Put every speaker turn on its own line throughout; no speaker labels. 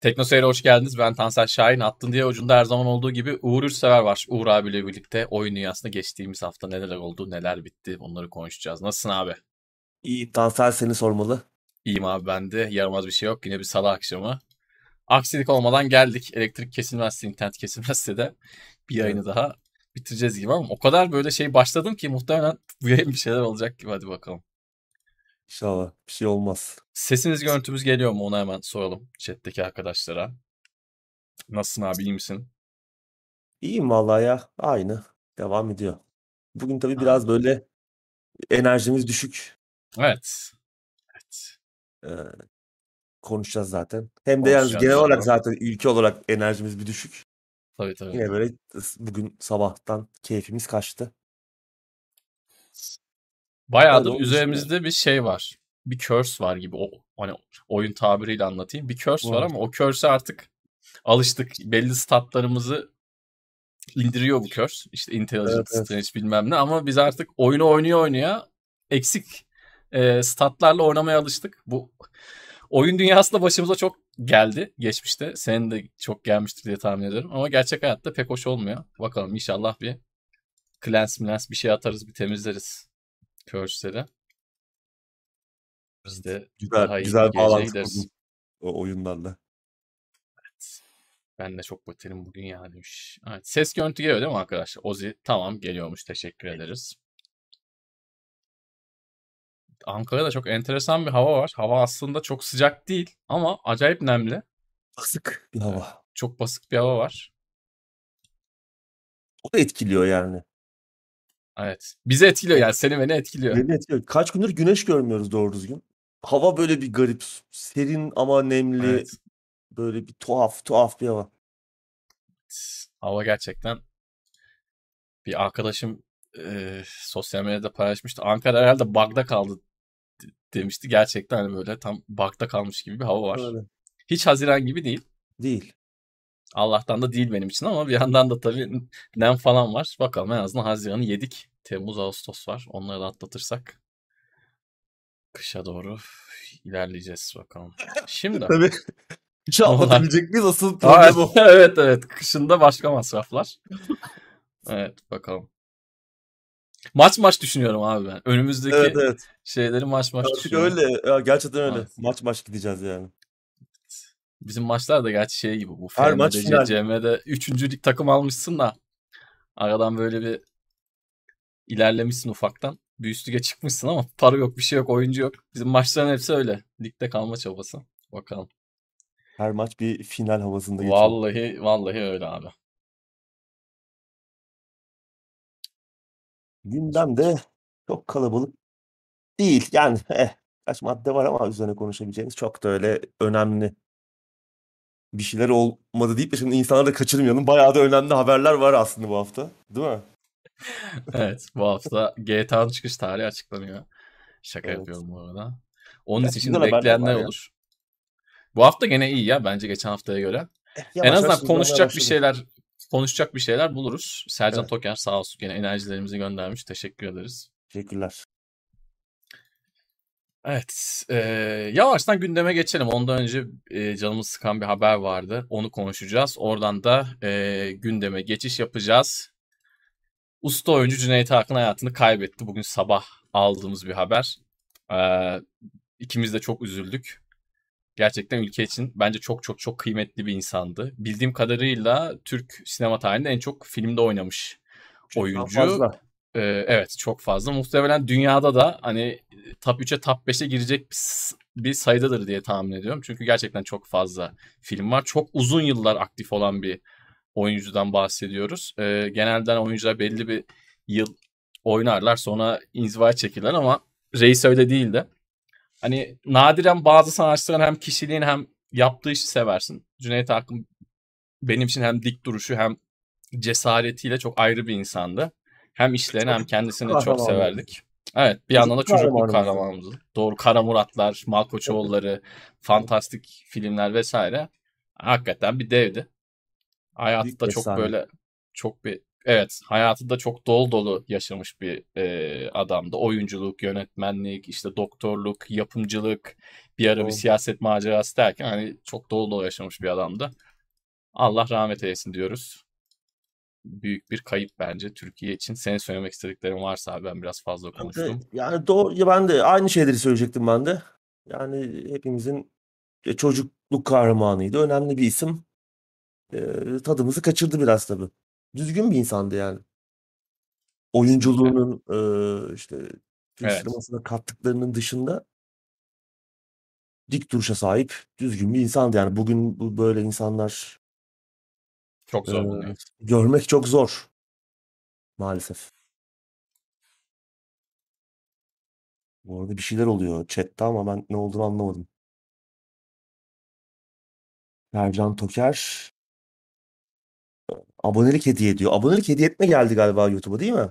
Tekno Seyir'e hoş geldiniz. Ben Tansel Şahin. Attın diye ucunda her zaman olduğu gibi Uğur Ürsever var. Uğur abiyle birlikte oyun dünyasında geçtiğimiz hafta neler oldu, neler bitti onları konuşacağız. Nasılsın abi?
İyi, Tansel seni sormalı.
İyiyim abi ben de. Yaramaz bir şey yok. Yine bir salı akşamı. Aksilik olmadan geldik. Elektrik kesilmezse, internet kesilmezse de bir yayını daha bitireceğiz gibi ama o kadar böyle şey başladım ki muhtemelen bu yayın bir şeyler olacak gibi. Hadi bakalım.
İnşallah bir şey olmaz.
Sesiniz görüntümüz geliyor mu onu hemen soralım chat'teki arkadaşlara. Nasılsın abi iyi misin?
İyiyim vallahi ya. Aynı. Devam ediyor. Bugün tabii biraz böyle enerjimiz düşük.
Evet. Evet.
Ee, konuşacağız zaten. Hem de yani genel olarak zaten ülke olarak enerjimiz bir düşük.
Tabii tabii.
Yine böyle bugün sabahtan keyfimiz kaçtı.
Bayağıdır Öyle üzerimizde bir şey var. Bir curse var gibi. O, hani oyun tabiriyle anlatayım. Bir curse var, var ama o curse'e artık alıştık. Belli statlarımızı indiriyor bu curse. İşte intelligence, evet, evet. bilmem ne ama biz artık oyunu oynuyor oynuyor eksik e, statlarla oynamaya alıştık. Bu oyun dünyasında başımıza çok geldi geçmişte. Senin de çok gelmiştir diye tahmin ediyorum. Ama gerçek hayatta pek hoş olmuyor. Bakalım inşallah bir cleanse milans bir şey atarız bir temizleriz. Curse'leri.
Biz de güzel, daha iyi güzel bağlantı o oyunlarla.
Evet. Ben de çok baterim bugün ya demiş. Evet. Ses görüntü geliyor değil mi arkadaşlar? Ozi tamam geliyormuş. Teşekkür ederiz. Ankara'da çok enteresan bir hava var. Hava aslında çok sıcak değil ama acayip nemli.
Basık bir hava.
Çok basık bir hava var.
O da etkiliyor yani.
Evet. Bizi etkiliyor yani seni beni etkiliyor.
Beni etkiliyor. Kaç gündür güneş görmüyoruz doğru düzgün. Hava böyle bir garip. Serin ama nemli. Evet. Böyle bir tuhaf tuhaf bir hava.
Hava gerçekten bir arkadaşım e, sosyal medyada paylaşmıştı. Ankara herhalde bug'da kaldı demişti. Gerçekten hani böyle tam bug'da kalmış gibi bir hava var. Öyle. Hiç Haziran gibi değil.
Değil.
Allah'tan da değil benim için ama bir yandan da tabii nem falan var. Bakalım en azından Haziran'ı yedik. Temmuz, Ağustos var. Onları da atlatırsak kışa doğru ilerleyeceğiz bakalım. Şimdi.
tabii. Kışa atlatabilecek miyiz? Asıl problem o.
evet evet. Kışında başka masraflar. evet bakalım. Maç maç düşünüyorum abi ben. Önümüzdeki evet, evet. şeyleri maç maç
Artık düşünüyorum. öyle. Ya, gerçekten öyle. Evet. Maç maç gideceğiz yani.
Bizim maçlar da gerçi şey gibi bu. Her maç final. CM'de 3. lig takım almışsın da aradan böyle bir ilerlemişsin ufaktan. Bir üst lige çıkmışsın ama para yok, bir şey yok, oyuncu yok. Bizim maçların hepsi öyle. Ligde kalma çabası. Bakalım.
Her maç bir final havasında geçiyor.
Vallahi vallahi öyle abi.
Gündem de çok kalabalık değil. Yani eh, kaç madde var ama üzerine konuşabileceğimiz çok da öyle önemli bir şeyler olmadı deyip de şimdi insanları da kaçırmayalım. Bayağı da önemli haberler var aslında bu hafta. Değil mi?
evet bu hafta GTA'nın çıkış tarihi açıklanıyor. Şaka evet. yapıyorum bu arada. Onun ya, için bekleyenler olur. Bu hafta gene iyi ya bence geçen haftaya göre. Eh, en azından konuşacak bir şeyler konuşacak bir şeyler buluruz. Sercan evet. Toker sağ olsun gene enerjilerimizi göndermiş. Teşekkür ederiz.
Teşekkürler.
Evet. E, yavaştan gündeme geçelim. Ondan önce e, canımız sıkan bir haber vardı. Onu konuşacağız. Oradan da e, gündeme geçiş yapacağız. Usta oyuncu Cüneyt Akın hayatını kaybetti. Bugün sabah aldığımız bir haber. Ee, ikimiz de çok üzüldük. Gerçekten ülke için bence çok çok çok kıymetli bir insandı. Bildiğim kadarıyla Türk sinema tarihinde en çok filmde oynamış çok oyuncu. Fazla. Ee, evet çok fazla. Muhtemelen dünyada da hani top 3'e top 5'e girecek bir, bir sayıdadır diye tahmin ediyorum. Çünkü gerçekten çok fazla film var. Çok uzun yıllar aktif olan bir oyuncudan bahsediyoruz. Ee, genelde oyuncular belli bir yıl oynarlar sonra inzivaya çekirler ama Reis öyle değildi. Hani nadiren bazı sanatçıların hem kişiliğini hem yaptığı işi seversin. Cüneyt Arkın benim için hem dik duruşu hem cesaretiyle çok ayrı bir insandı. Hem işlerini hem kendisini çok severdik. Evet bir yandan da çocukluk kahramanımız. Doğru Kara Muratlar, Malkoçoğulları, fantastik filmler vesaire. Hakikaten bir devdi. Hayatı da çok böyle çok bir evet hayatı da çok dolu dolu yaşamış bir e, adamdı. Oyunculuk, yönetmenlik, işte doktorluk, yapımcılık, bir ara bir siyaset macerası derken hani çok dolu dolu yaşamış bir adamdı. Allah rahmet eylesin diyoruz. Büyük bir kayıp bence Türkiye için. Senin söylemek istediklerin varsa abi ben biraz fazla konuştum.
yani doğru ya ben de aynı şeyleri söyleyecektim ben de. Yani hepimizin çocukluk kahramanıydı. Önemli bir isim. Eee, tadımızı kaçırdı biraz tabii. Düzgün bir insandı yani. Oyunculuğunun eee, işte Türk
Evet.
sinemasına kattıklarının dışında dik duruşa sahip düzgün bir insandı yani. Bugün bu böyle insanlar
Çok zor
eee,
bulunuyor.
görmek çok zor maalesef. Bu arada bir şeyler oluyor chat'te ama ben ne olduğunu anlamadım. Ercan Toker abonelik hediye ediyor. Abonelik hediye etme geldi galiba YouTube'a değil mi?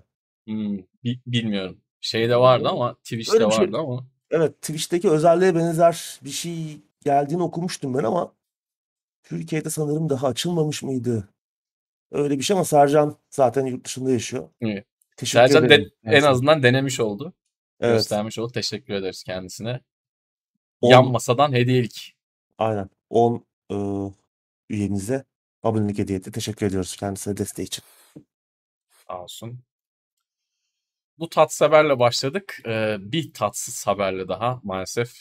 Hmm, bi- bilmiyorum. Şeyde vardı ama Twitch'te
öyle şey.
vardı ama
Evet Twitch'teki özelliğe benzer bir şey geldiğini okumuştum ben ama Türkiye'de sanırım daha açılmamış mıydı? Öyle bir şey ama Sercan zaten yurt dışında yaşıyor.
iyi.
Teşekkür
Sercan de-
ederim
en azından denemiş oldu.
Evet.
Göstermiş oldu. Teşekkür ederiz kendisine.
10
Yan masadan hediyelik.
aynen 10 eee, üyemize abonelik hediye etti. Teşekkür ediyoruz kendisine desteği için.
Sağ olsun. Bu tatsız haberle başladık. Ee, bir tatsız haberle daha maalesef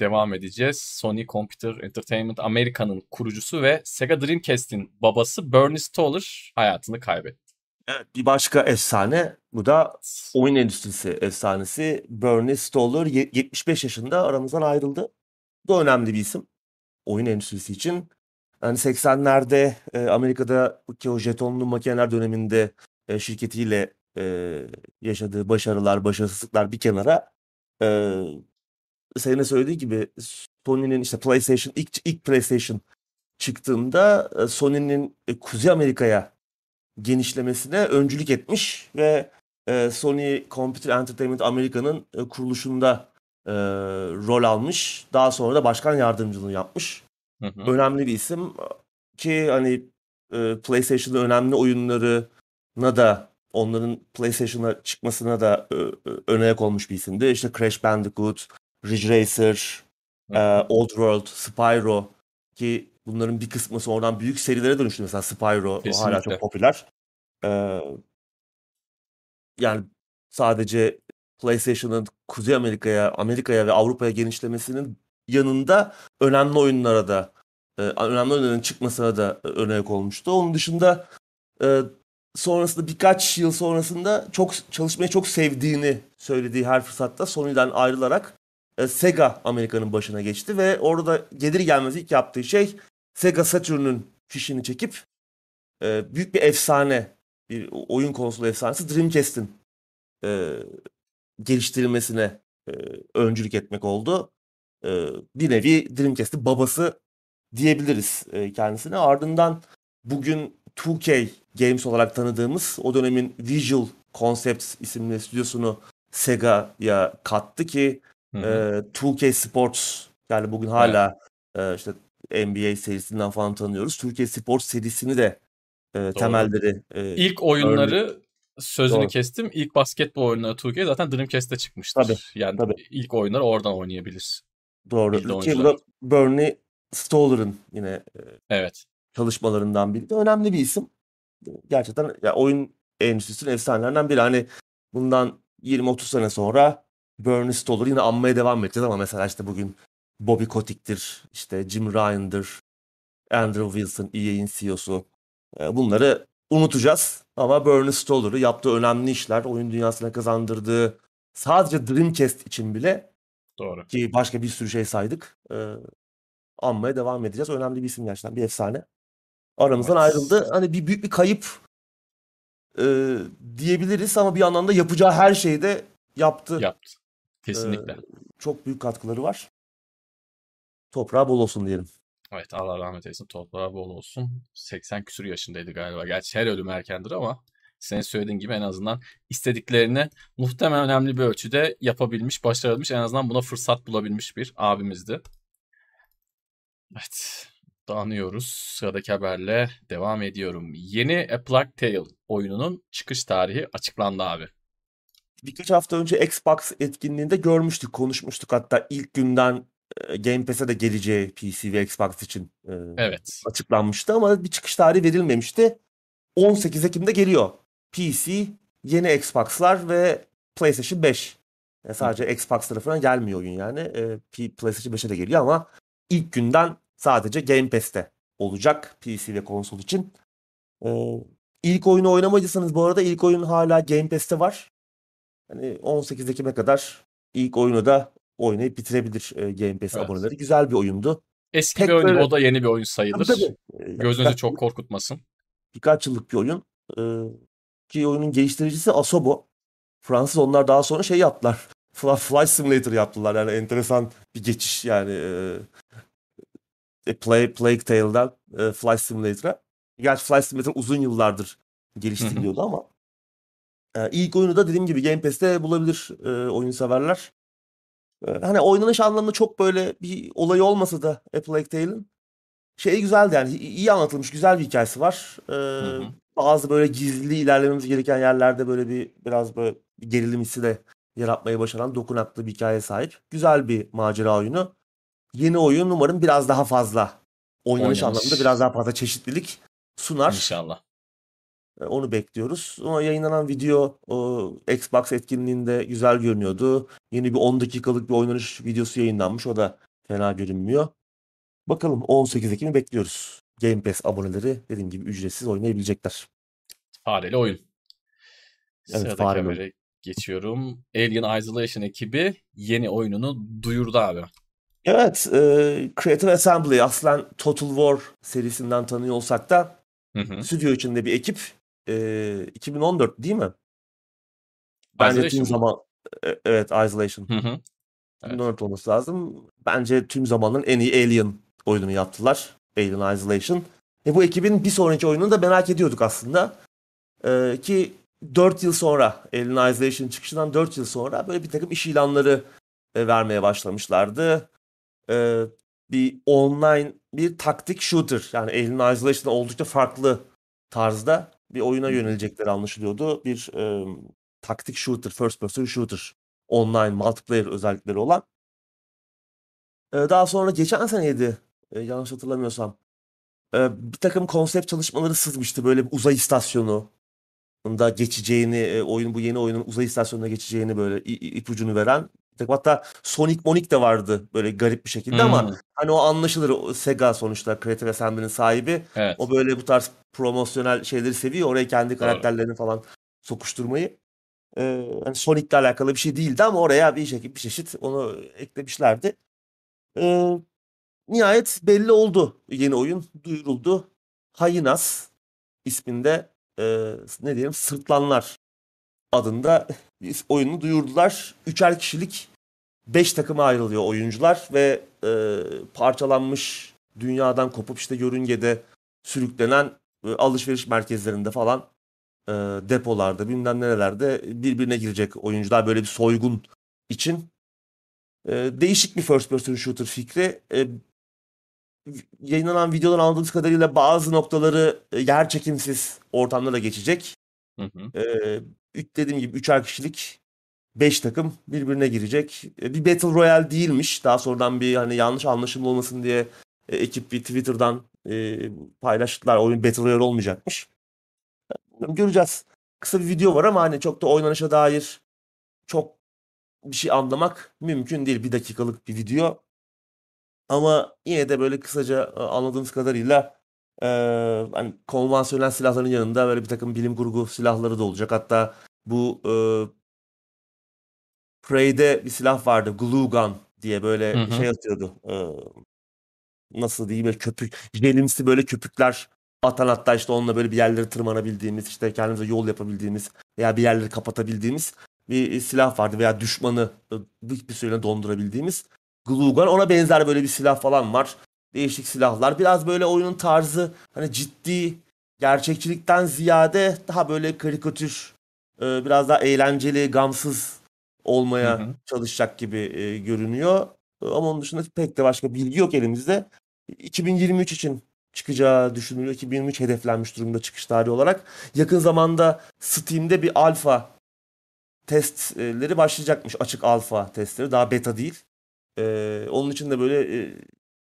devam edeceğiz. Sony Computer Entertainment Amerika'nın kurucusu ve Sega Dreamcast'in babası Bernie Stoller hayatını kaybetti.
Evet bir başka efsane bu da oyun endüstrisi efsanesi Bernie Stoller Ye- 75 yaşında aramızdan ayrıldı. Bu da önemli bir isim oyun endüstrisi için. Yani 80'lerde e, Amerika'da ki o jetonlu makineler döneminde e, şirketiyle e, yaşadığı başarılar, başarısızlıklar bir kenara e, senin söylediği gibi Sony'nin işte PlayStation ilk ilk PlayStation çıktığında e, Sony'nin e, Kuzey Amerika'ya genişlemesine öncülük etmiş ve e, Sony Computer Entertainment Amerika'nın kuruluşunda rol almış. Daha sonra da başkan yardımcılığı yapmış.
Hı hı.
Önemli bir isim ki hani e, PlayStation'ın önemli oyunlarına da onların PlayStation'a çıkmasına da ö- ön ayak olmuş bir isimdi. İşte Crash Bandicoot, Ridge Racer, e. Old World, Spyro ki bunların bir kısmı sonradan büyük serilere dönüştü. Mesela Spyro o hala
Kesinlikle.
çok popüler. E, yani sadece PlayStation'ın Kuzey Amerika'ya, Amerika'ya ve Avrupa'ya genişlemesinin yanında önemli oyunlara da e, önemli oyunların çıkmasına da ayak olmuştu. Onun dışında e, sonrasında birkaç yıl sonrasında çok çalışmayı çok sevdiğini söylediği her fırsatta Sony'den ayrılarak e, Sega Amerika'nın başına geçti ve orada gelir gelmez ilk yaptığı şey Sega Saturn'un fişini çekip büyük bir efsane, bir oyun konsolu efsanesi Dreamcast'in e, geliştirilmesine e, öncülük etmek oldu. E, bir nevi Dreamcast'in babası diyebiliriz e, kendisine. Ardından bugün 2K Games olarak tanıdığımız o dönemin Visual Concepts isimli stüdyosunu Sega'ya kattı ki
Hı
e,
hı.
2K Sports yani bugün
Evet.
hala e, işte NBA serisinden falan tanıyoruz. 2K Sports serisini de e,
Doğru.
temelleri e,
İlk
örnek
oyunları sözünü
doğru.
kestim. İlk basketbol oyunları 2K zaten Dreamcast'te
Tabii
çıkmıştır. Yani
tabii.
ilk oyunları oradan oynayabilir
Doğru. Ki bu da. Bernie Stoller'ın yine e,
Evet.
çalışmalarından biri önemli bir isim. Gerçekten ya oyun endüstrisinin efsanelerinden biri. Hani bundan 20-30 sene sonra Bernie Stoller'ı yine anmaya devam edeceğiz ama mesela işte bugün Bobby Kotick'tir, işte Jim Ryan'dır, Andrew Wilson, EA'in CEO'su. E, Bunları unutacağız ama Bernie Stoller'ı yaptığı önemli işler, oyun dünyasına kazandırdığı sadece Dreamcast için bile
Doğru.
ki başka bir sürü şey saydık. E, anmaya devam edeceğiz. Önemli bir isim gerçekten, bir efsane. Aramızdan
Evet.
ayrıldı. Hani bir büyük bir kayıp e, diyebiliriz ama bir yandan da yapacağı her şeyi de yaptı.
Yaptı.
E,
Kesinlikle.
çok büyük katkıları var. Toprağı bol olsun diyelim.
Evet Allah rahmet eylesin. Toprağı bol olsun. 80 küsur yaşındaydı galiba. Gerçi her ölüm erkendir ama senin söylediğin gibi en azından istediklerini muhtemelen önemli bir ölçüde yapabilmiş, başarabilmiş. En azından buna fırsat bulabilmiş bir abimizdi. Evet. Anıyoruz. Sıradaki haberle devam ediyorum. Yeni A Plague Tale oyununun çıkış tarihi açıklandı abi.
Birkaç hafta önce Xbox etkinliğinde görmüştük, konuşmuştuk. Hatta ilk günden e, Game Pass'e de geleceği PC ve Xbox için e,
Evet.
açıklanmıştı ama bir çıkış tarihi verilmemişti. 18 Ekim'de geliyor. PC, yeni Xbox'lar ve PlayStation 5. Yani sadece Xbox tarafına gelmiyor oyun yani. E, PlayStation 5'e de geliyor ama ilk günden sadece Game Pass'te olacak PC ve konsol için. E, ilk oyunu oynamadıysanız bu arada ilk oyun hala Game Pass'te var. Hani 18 Ekim'e kadar ilk oyunu da oynayıp bitirebilir e, Game Pass
Evet.
aboneleri. Güzel bir oyundu.
Eski
Tek
bir oyun
böyle-
o da yeni bir oyun
Tabii
sayılır.
tabii. E,
Gözünüzü
birkaç-
çok korkutmasın.
birkaç yıllık bir oyun. Ee, ki oyunun geliştiricisi Asobo. Fransız onlar daha sonra şey yaptılar. Flight Simulator yaptılar. Yani enteresan bir geçiş yani. E, e, Play, Plague Tale'dan e, Flight Simulator'a. Gerçi Flight Simulator uzun yıllardır geliştiriliyordu ama e, ilk oyunu da dediğim gibi Game Pass'te bulabilir e, oyun severler. E, hani oynanış anlamında çok böyle bir olayı olmasa da A Plague Tale'in şey güzeldi yani iyi anlatılmış güzel bir hikayesi var. Ee,
hı.
bazı böyle gizli ilerlememiz gereken yerlerde böyle bir biraz böyle bir gerilim hissi de yaratmayı başaran dokunaklı bir hikaye sahip. Güzel bir macera oyunu. Yeni oyun umarım biraz daha fazla oynanış,
Oynanış.
anlamında biraz daha fazla çeşitlilik sunar.
İnşallah.
Ee, Onu bekliyoruz. Ama yayınlanan video o, Xbox etkinliğinde güzel görünüyordu. Yeni bir 10 dakikalık bir oynanış videosu yayınlanmış. O da fena görünmüyor. Bakalım 18 Ekim'i bekliyoruz. Game Pass aboneleri dediğim gibi ücretsiz oynayabilecekler.
Fareli oyun.
Evet,
Sıradaki
fareli
habere geçiyorum. Alien Isolation ekibi yeni oyununu duyurdu abi.
Evet, e, Creative Assembly aslen Total War serisinden tanıyor olsak da
Hı hı.
stüdyo içinde bir ekip. E, 2014 değil mi? Bence tüm zaman e, evet Isolation.
Hı hı. Evet.
2014 olması lazım. Bence tüm zamanların en iyi Alien oyununu yaptılar. Alien Isolation. E bu ekibin bir sonraki oyununu da merak ediyorduk aslında. Ee, ki 4 yıl sonra Alien Isolation çıkışından 4 yıl sonra böyle bir takım iş ilanları e, vermeye başlamışlardı. Ee, bir online bir taktik shooter yani Alien Isolation'dan oldukça farklı tarzda bir oyuna yönelecekleri anlaşılıyordu. Bir e, taktik shooter, first person shooter online multiplayer özellikleri olan. Ee, daha sonra geçen seneydi e, yanlış hatırlamıyorsam. e, bir takım konsept çalışmaları sızmıştı. Böyle bir uzay istasyonu da geçeceğini, e, oyun bu yeni oyunun uzay istasyonuna geçeceğini böyle ipucunu veren. Hatta Sonic Monic de vardı böyle garip bir şekilde ama
Hmm,
hani o anlaşılır. O Sega sonuçta Creative Assembly'nin sahibi.
Evet.
O böyle bu tarz promosyonel şeyleri seviyor. Oraya kendi karakterlerini falan sokuşturmayı. Ee, hani Sonic'le alakalı bir şey değildi ama oraya bir şekilde bir çeşit onu eklemişlerdi. Ee, nihayet belli oldu yeni oyun duyuruldu. Hyenas isminde e, ne diyelim Sırtlanlar adında oyunu duyurdular. Üçer kişilik 5 takıma ayrılıyor oyuncular ve e, parçalanmış dünyadan kopup işte yörüngede sürüklenen e, alışveriş merkezlerinde falan e, depolarda bilmem nerelerde birbirine girecek oyuncular böyle bir soygun için. E, değişik bir first person shooter fikri. E, yayınlanan videodan anladığımız kadarıyla bazı noktaları e, yer çekimsiz ortamlara geçecek.
Hı hı.
Ee, üç- dediğim gibi üçer kişilik 5 takım birbirine girecek. E, Bir Battle Royale değilmiş. Daha sonradan bir hani yanlış anlaşılma olmasın diye e, ekip bir Twitter'dan e, paylaştılar. Oyun Battle Royale olmayacakmış. Göreceğiz. Kısa bir video var ama hani çok da oynanışa dair çok bir şey anlamak mümkün değil. Bir dakikalık bir video. Ama yine de böyle kısaca e, anladığımız kadarıyla e, hani konvansiyonel silahların yanında böyle bir takım bilim kurgu silahları da olacak. Hatta bu e, Prey'de bir silah vardı. Glue Gun diye böyle
Hı hı.
şey atıyordu. E, nasıl diyeyim böyle köpük, jelimsi böyle köpükler atan hatta işte onunla böyle bir yerlere tırmanabildiğimiz, işte kendimize yol yapabildiğimiz veya bir yerleri kapatabildiğimiz bir silah vardı veya düşmanı e, bir bir süre dondurabildiğimiz. Glue Gun ona benzer böyle bir silah falan var. Değişik silahlar. Biraz böyle oyunun tarzı hani ciddi gerçekçilikten ziyade daha böyle karikatür, e, biraz daha eğlenceli, gamsız olmaya
Hı hı.
çalışacak gibi e, görünüyor. E, Ama onun dışında pek de başka bilgi yok elimizde. 2023 için çıkacağı düşünülüyor. 2023 hedeflenmiş durumda çıkış tarihi olarak. Yakın zamanda Steam'de bir alfa testleri başlayacakmış. Açık alfa testleri. Daha beta değil. Ee, onun için de böyle e,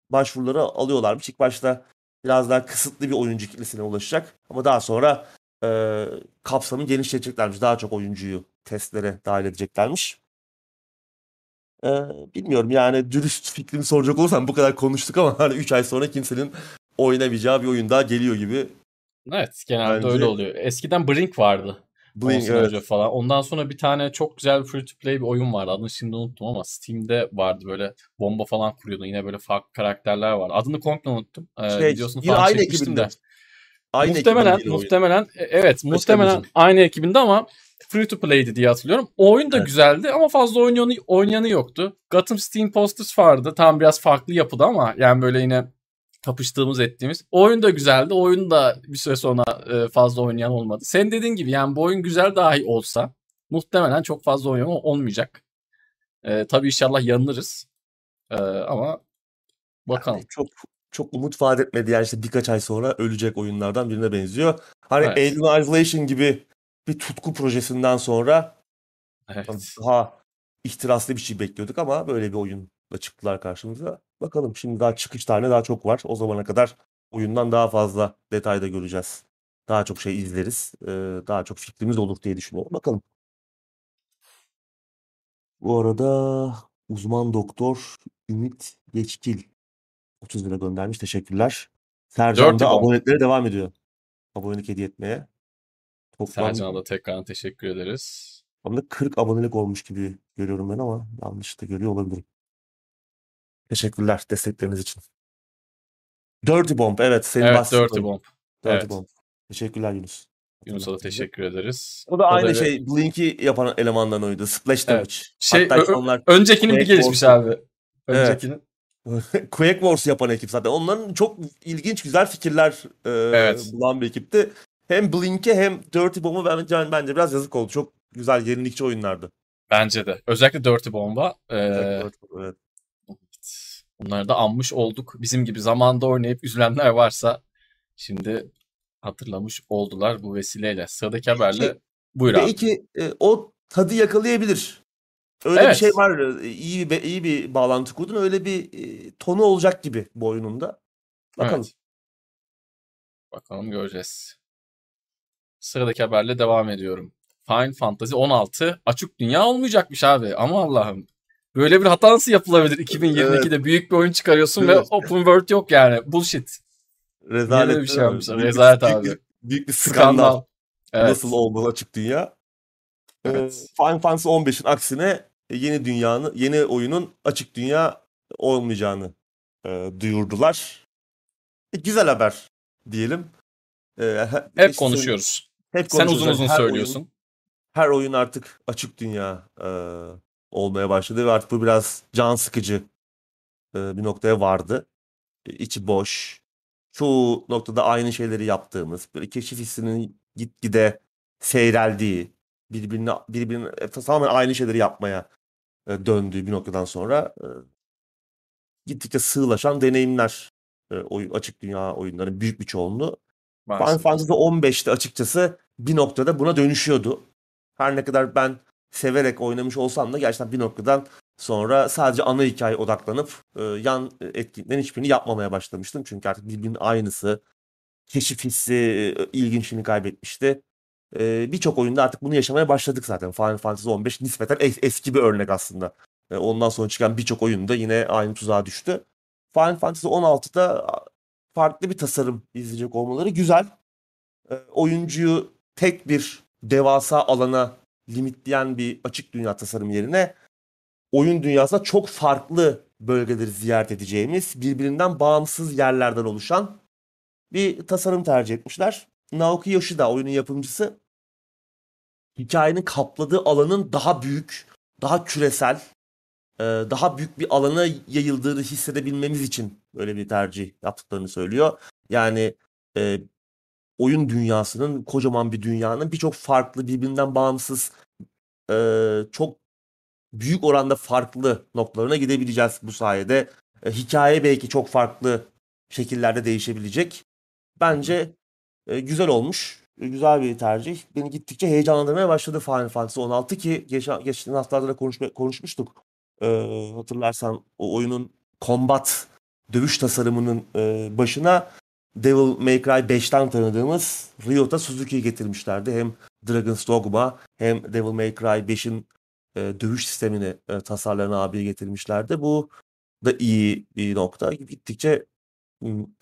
başvuruları alıyorlarmış. İlk başta biraz daha kısıtlı bir oyuncu kitlesine ulaşacak. Ama daha sonra e, kapsamı genişleteceklermiş. Daha çok oyuncuyu testlere dahil edeceklermiş. E, bilmiyorum yani dürüst fikrimi soracak olursam bu kadar konuştuk ama hani 3 ay sonra kimsenin oynamayacağı bir oyun daha geliyor gibi.
Evet genelde Bence... öyle oluyor. Eskiden Brink vardı. Blink, evet. önce falan. Ondan sonra bir tane çok güzel free to play bir oyun vardı. Adını şimdi unuttum ama Steam'de vardı böyle bomba falan kuruyordu. Yine böyle farklı karakterler var. Adını komple unuttum. Ee, şey, videosunu falan aynı çekmiştim de. Aynı muhtemelen muhtemelen e, evet Başka muhtemelen aynı ekibinde ama free to play'di diye hatırlıyorum. O oyun da evet. güzeldi ama fazla oynayanı, oynayanı yoktu. Gotham Steam Posters vardı. Tam biraz farklı yapıda ama yani böyle yine kapıştığımız ettiğimiz. O oyun da güzeldi. O oyun da bir süre sonra e, fazla oynayan olmadı. Sen dediğin gibi yani bu oyun güzel dahi olsa muhtemelen çok fazla oynayan olmayacak. E, tabii inşallah yanılırız. E, ama bakalım. Yani
çok çok umut vaat etmedi yani işte birkaç ay sonra ölecek oyunlardan birine benziyor. Hani evet. Alien Isolation gibi bir tutku projesinden sonra evet. daha ihtiraslı bir şey bekliyorduk ama böyle bir oyunla çıktılar karşımıza. Bakalım şimdi daha çıkış tane daha çok var. O zamana kadar oyundan daha fazla detayda göreceğiz. Daha çok şey izleriz. Ee, daha çok fikrimiz olur diye düşünüyorum. Bakalım. Bu arada uzman doktor Ümit Geçkil 30 lira göndermiş. Teşekkürler. Sercan da abonelikleri devam ediyor. Abonelik hediye etmeye.
Toplam Sercan'a da tekrar teşekkür ederiz.
Toplamda 40 abonelik olmuş gibi görüyorum ben ama yanlış da görüyor olabilirim. Teşekkürler destekleriniz için. Dirty Bomb evet senin
Evet Dirty Bomb.
Dirty evet. Bomb. Teşekkürler Yunus.
Yunus'a da teşekkür ederiz.
O da o aynı da şey Blink'i yapan elemandan oydu. Splash Damage. Evet.
Şey, Hatta onlar öncekinin bir gelişmiş abi. Öncekinin.
Evet. Quake Wars yapan ekip zaten. Onların çok ilginç güzel fikirler e, evet. bulan bir ekipti. Hem Blink'e hem Dirty Bomb'a bence, bence biraz yazık oldu. Çok güzel yenilikçi oyunlardı.
Bence de. Özellikle Dirty Bomb'a. E, evet. Bunları da anmış olduk. Bizim gibi zamanda oynayıp üzülenler varsa şimdi hatırlamış oldular bu vesileyle. Sıradaki haberle buyur
abi. Belki e, o tadı yakalayabilir. Öyle evet. bir şey var. İyi bir iyi bir bağlantı kurdun. Öyle bir e, tonu olacak gibi bu oyununda. Bakalım. Evet.
Bakalım göreceğiz. Sıradaki haberle devam ediyorum. Final Fantasy 16 açık dünya olmayacakmış abi. Ama Allah'ım. Böyle bir hata nasıl yapılabilir 2022'de? Evet. Büyük bir oyun çıkarıyorsun evet. ve open world yok yani. Bullshit.
Rezalet bir
şey yapmışlar. Rezalet
büyük,
abi.
Büyük, büyük bir skandal. skandal. Evet. Nasıl olmalı açık dünya? Ee, evet. Ee, Final Fantasy 15'in aksine yeni dünyanın, yeni oyunun açık dünya olmayacağını e, duyurdular. E, güzel haber diyelim.
E, hep işte, konuşuyoruz. Hep Sen uzun uzun her söylüyorsun.
Oyun, her oyun artık açık dünya e, olmaya başladı ve artık bu biraz can sıkıcı e, bir noktaya vardı. E, içi boş. Çoğu noktada aynı şeyleri yaptığımız, böyle keşif hissinin gitgide seyreldiği, birbirine birbirine e, tamamen aynı şeyleri yapmaya döndüğü bir noktadan sonra gittikçe sığlaşan deneyimler oyun, açık dünya oyunlarının büyük bir çoğunluğu. Final Fantasy 15'te açıkçası bir noktada buna dönüşüyordu. Her ne kadar ben severek oynamış olsam da gerçekten bir noktadan sonra sadece ana hikaye odaklanıp e, yan etkinliklerin hiçbirini yapmamaya başlamıştım. Çünkü artık birbirinin aynısı. Keşif hissi e, ilginçliğini kaybetmişti. E, Birçok oyunda artık bunu yaşamaya başladık zaten. Final Fantasy 15 nispeten es- eski bir örnek aslında. E, ondan sonra çıkan birçok oyunda yine aynı tuzağa düştü. Final Fantasy 16'da farklı bir tasarım izleyecek olmaları güzel. E, oyuncuyu tek bir devasa alana limitleyen bir açık dünya tasarım yerine oyun dünyasında çok farklı bölgeleri ziyaret edeceğimiz, birbirinden bağımsız yerlerden oluşan bir tasarım tercih etmişler. Naoki Yoshida oyunun yapımcısı hikayenin kapladığı alanın daha büyük, daha küresel, daha büyük bir alana yayıldığını hissedebilmemiz için böyle bir tercih yaptıklarını söylüyor. Yani oyun dünyasının kocaman bir dünyanın birçok farklı birbirinden bağımsız e, çok büyük oranda farklı noktalarına gidebileceğiz bu sayede. E, hikaye belki çok farklı şekillerde değişebilecek. Bence e, güzel olmuş. E, güzel bir tercih. Beni gittikçe heyecanlandırmaya başladı Final Fantasy 16 ki geçen, geçen haftalarda da konuşma, konuşmuştuk. E, hatırlarsan o oyunun combat dövüş tasarımının e, başına Devil May Cry 5'ten tanıdığımız Ryota Suzuki'yi getirmişlerdi. Hem Dragon's Dogma hem Devil May Cry 5'in e, dövüş sistemini e, tasarlayan abiye getirmişlerdi. Bu da iyi bir nokta. Gittikçe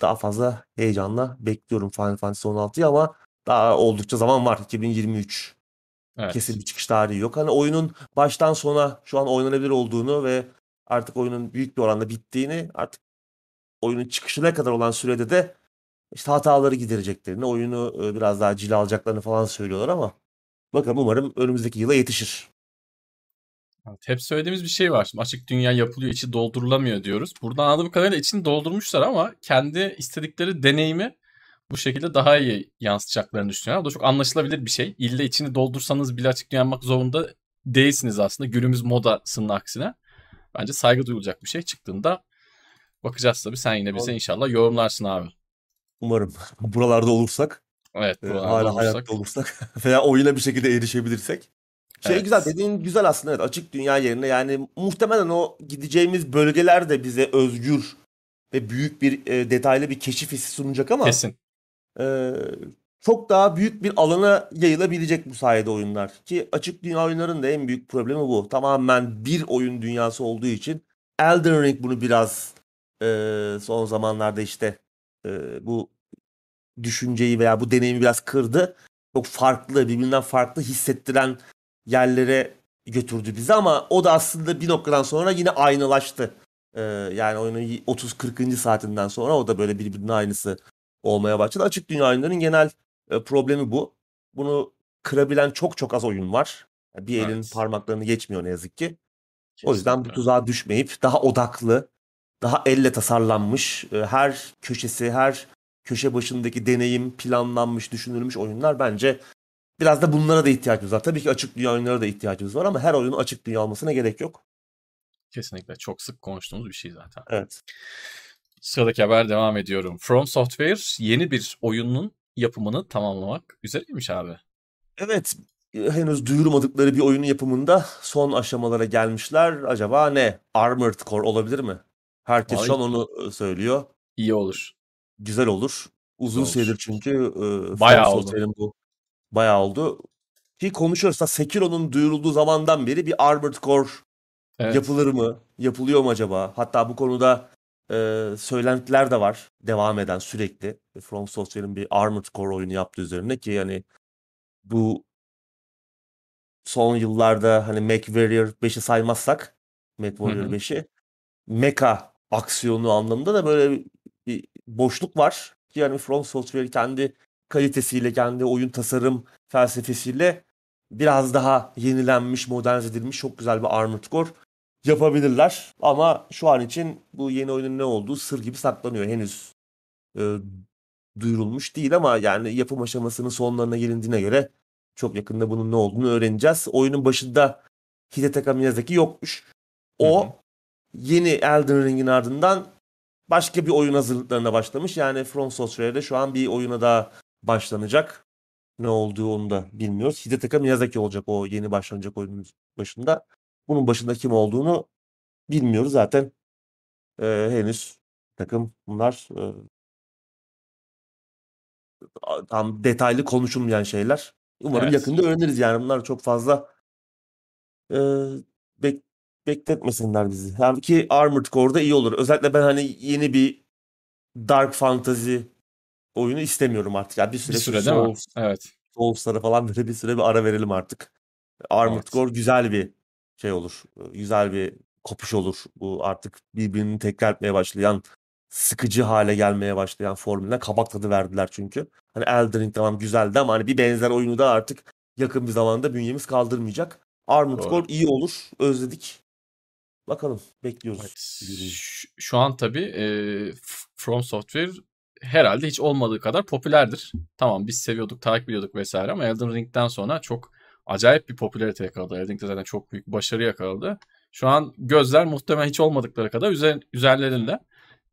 daha fazla heyecanla bekliyorum Final Fantasy 16'yı ama daha oldukça zaman var. 2023. Evet. Kesin bir çıkış tarihi yok. Hani oyunun baştan sona şu an oynanabilir olduğunu ve artık oyunun büyük bir oranda bittiğini artık oyunun çıkışına kadar olan sürede de işte hataları gidereceklerini, oyunu biraz daha cila alacaklarını falan söylüyorlar ama bakalım umarım önümüzdeki yıla yetişir.
Evet, hep söylediğimiz bir şey var. Şimdi açık dünya yapılıyor, içi doldurulamıyor diyoruz. Buradan anladığım kadarıyla içini doldurmuşlar ama kendi istedikleri deneyimi bu şekilde daha iyi yansıtacaklarını düşünüyorum. Bu da çok anlaşılabilir bir şey. İlle içini doldursanız bile açık dünya zorunda değilsiniz aslında. Günümüz modasının aksine. Bence saygı duyulacak bir şey çıktığında bakacağız tabii. Sen yine bize inşallah yorumlarsın abi.
Umarım. Buralarda olursak.
Evet.
E, buralarda hala olursak. hayatta olursak. veya oyuna bir şekilde erişebilirsek. Şey evet. güzel dediğin güzel aslında evet açık dünya yerine yani muhtemelen o gideceğimiz bölgeler de bize özgür ve büyük bir e, detaylı bir keşif hissi sunacak ama
Kesin.
E, çok daha büyük bir alana yayılabilecek bu sayede oyunlar. Ki açık dünya oyunların da en büyük problemi bu. Tamamen bir oyun dünyası olduğu için Elden Ring bunu biraz e, son zamanlarda işte e, bu düşünceyi veya bu deneyimi biraz kırdı. Çok farklı, birbirinden farklı hissettiren yerlere götürdü bizi ama o da aslında bir noktadan sonra yine aynılaştı. Ee, yani oyunun 30-40. saatinden sonra o da böyle birbirinin aynısı olmaya başladı. Açık dünya oyunlarının genel e, problemi bu. Bunu kırabilen çok çok az oyun var. Bir elin evet. parmaklarını geçmiyor ne yazık ki. Kesinlikle. O yüzden bu tuzağa düşmeyip daha odaklı, daha elle tasarlanmış, e, her köşesi, her köşe başındaki deneyim planlanmış, düşünülmüş oyunlar bence biraz da bunlara da ihtiyacımız var. Tabii ki açık dünya oyunlara da ihtiyacımız var ama her oyunun açık dünya olmasına gerek yok.
Kesinlikle. Çok sık konuştuğumuz bir şey zaten.
Evet.
Sıradaki haber devam ediyorum. From Software yeni bir oyunun yapımını tamamlamak üzereymiş abi.
Evet. Henüz duyurmadıkları bir oyunun yapımında son aşamalara gelmişler. Acaba ne? Armored Core olabilir mi? Herkes Ay. şu an onu söylüyor.
İyi olur.
Güzel olur. Uzun olur. süredir çünkü
e, bayağı oldu.
bu bayağı oldu. Ki konuşuyoruz da Sekiro'nun duyurulduğu zamandan beri bir Armored Core evet. yapılır mı? Yapılıyor mu acaba? Hatta bu konuda e, söylentiler de var. Devam eden sürekli. From Software'in bir Armored Core oyunu yaptığı üzerine ki yani bu son yıllarda hani MechWarrior 5'i saymazsak MechWarrior 5'i mecha aksiyonu anlamında da böyle boşluk var. Yani From Software kendi kalitesiyle, kendi oyun tasarım felsefesiyle biraz daha yenilenmiş, modernize edilmiş çok güzel bir Armored Core yapabilirler. Ama şu an için bu yeni oyunun ne olduğu sır gibi saklanıyor. Henüz e, duyurulmuş değil ama yani yapım aşamasının sonlarına gelindiğine göre çok yakında bunun ne olduğunu öğreneceğiz. Oyunun başında Hidetaka Miyazaki yokmuş. O hı hı. yeni Elden Ring'in ardından başka bir oyun hazırlıklarına başlamış. Yani From Software'de şu an bir oyuna daha başlanacak. Ne olduğu onu da bilmiyoruz. Hidetaka Miyazaki olacak o yeni başlanacak oyunun başında. Bunun başında kim olduğunu bilmiyoruz zaten. E, henüz takım bunlar e, tam detaylı konuşulmayan şeyler. Umarım evet. yakında öğreniriz yani bunlar çok fazla e, bek, bekletmesinler bizi. Yani ki Armored Core'da iyi olur. Özellikle ben hani yeni bir Dark Fantasy oyunu istemiyorum artık. Yani bir süre,
bir süre Souls,
Evet. Souls'lara falan böyle bir süre bir ara verelim artık. Armored evet. Core güzel bir şey olur. Güzel bir kopuş olur. Bu artık birbirini tekrar etmeye başlayan sıkıcı hale gelmeye başlayan formüline kabak tadı verdiler çünkü. Hani Elden Ring tamam güzeldi ama hani bir benzer oyunu da artık yakın bir zamanda bünyemiz kaldırmayacak. Armored Core iyi olur. Özledik. Bakalım bekliyoruz.
Evet. Şu an tabii e, From Software herhalde hiç olmadığı kadar popülerdir. Tamam biz seviyorduk, takip ediyorduk vesaire ama Elden Ring'den sonra çok acayip bir popülarite yakaladı. Elden Ring'de zaten çok büyük başarı yakaladı. Şu an gözler muhtemelen hiç olmadıkları kadar üzer, üzerlerinde.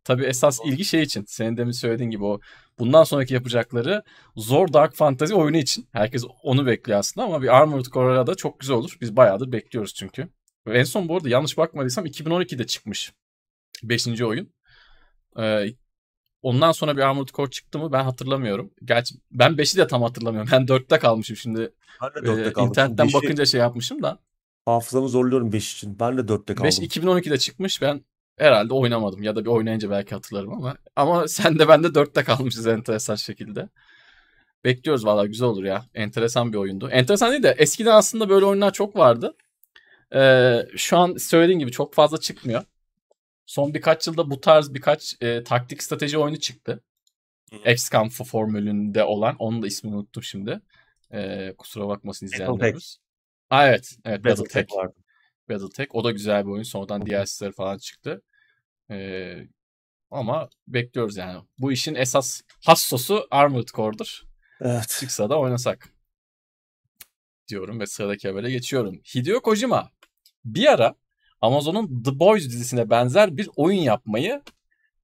tabii esas ilgi şey için. Senin demin söylediğin gibi o bundan sonraki yapacakları zor Dark Fantasy oyunu için. Herkes onu bekliyor aslında ama bir Armored Core'a da çok güzel olur. Biz bayağıdır bekliyoruz çünkü. En son bu arada yanlış bakmadıysam 2012'de çıkmış. Beşinci oyun. Ee, ondan sonra bir Armored Core çıktı mı ben hatırlamıyorum. Gerçi ben 5'i de tam hatırlamıyorum. Ben 4'te kalmışım şimdi.
Ben de 4'te
Ee,
kalmışım.
internetten
5'i
bakınca şey yapmışım da.
hafızamı zorluyorum 5 için. Ben de 4'te
5
kaldım.
2012'de çıkmış. Ben herhalde oynamadım ya da bir oynayınca belki hatırlarım ama ama sen de ben de 4'te kalmışız enteresan şekilde. Bekliyoruz valla güzel olur ya. Enteresan bir oyundu. Enteresan değil de eskiden aslında böyle oyunlar çok vardı. Ee, şu an söylediğin gibi çok fazla çıkmıyor. Son birkaç yılda bu tarz birkaç e, taktik strateji oyunu çıktı. XCOM formülünde olan. Onun da ismini unuttum şimdi. Ee, kusura bakmasın izleyenlerimiz. Aa, evet. Evet
Battletech
Battletech. O da güzel bir oyun. Sonradan DLC'leri falan çıktı. Ee, ama bekliyoruz yani. Bu işin esas hassosu Armored Core'dur.
Evet.
Çıksa da oynasak. Diyorum ve sıradaki habere geçiyorum. Hideo Kojima bir ara Amazon'un The Boys dizisine benzer bir oyun yapmayı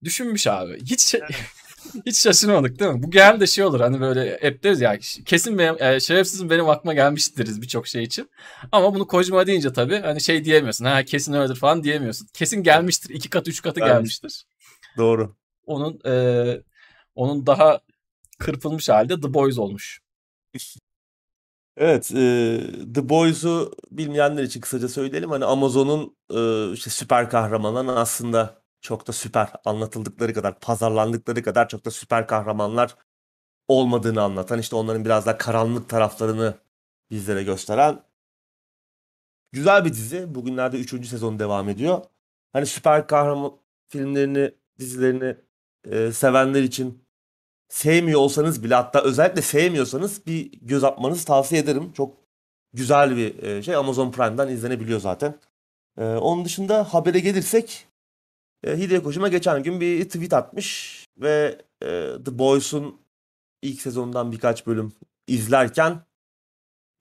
düşünmüş abi. Hiç hiç şaşırmadık değil mi? Bu genelde şey olur hani böyle hep deriz ya kesin benim e, şerefsizim benim aklıma gelmiş deriz birçok şey için. Ama bunu Kojima deyince tabii hani şey diyemiyorsun. Ha kesin öyledir falan diyemiyorsun. Kesin gelmiştir. iki katı üç katı
Gelmiş.
gelmiştir.
Doğru.
Onun e, onun daha kırpılmış halde The Boys olmuş.
Evet, e, The Boys'u bilmeyenler için kısaca söyleyelim. Hani Amazon'un e, işte süper kahramanların aslında çok da süper anlatıldıkları kadar, pazarlandıkları kadar çok da süper kahramanlar olmadığını anlatan, işte onların biraz daha karanlık taraflarını bizlere gösteren güzel bir dizi. Bugünlerde 3. sezon devam ediyor. Hani süper kahraman filmlerini, dizilerini e, sevenler için sevmiyor olsanız bile hatta özellikle sevmiyorsanız bir göz atmanızı tavsiye ederim. Çok güzel bir e, şey. Amazon Prime'dan izlenebiliyor zaten. E, onun dışında habere gelirsek e, Hideo Kojima geçen gün bir tweet atmış ve e, The Boys'un ilk sezonundan birkaç bölüm izlerken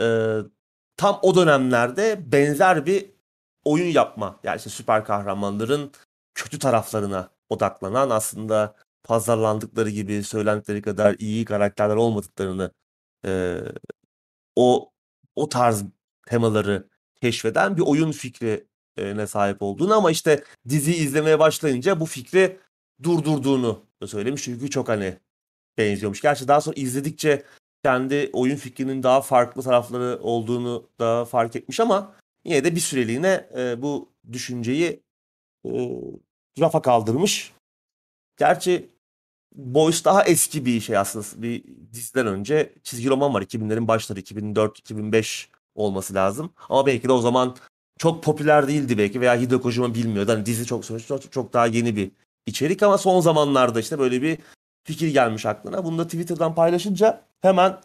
e, tam o dönemlerde benzer bir oyun yapma. Yani işte süper kahramanların kötü taraflarına odaklanan aslında pazarlandıkları gibi söylendikleri kadar iyi karakterler olmadıklarını e, o o tarz temaları keşfeden bir oyun fikrine sahip olduğunu ama işte dizi izlemeye başlayınca bu fikri durdurduğunu söylemiş. Çünkü çok hani benziyormuş. Gerçi daha sonra izledikçe kendi oyun fikrinin daha farklı tarafları olduğunu da fark etmiş ama yine de bir süreliğine e, bu düşünceyi e, rafa kaldırmış. Gerçi Boys daha eski bir şey aslında. Bir diziden önce çizgi roman var. 2000'lerin başları 2004-2005 olması lazım. Ama belki de o zaman çok popüler değildi belki veya Hideo Kojima bilmiyordu. Hani dizi çok çok, çok daha yeni bir içerik ama son zamanlarda işte böyle bir fikir gelmiş aklına. Bunu da Twitter'dan paylaşınca hemen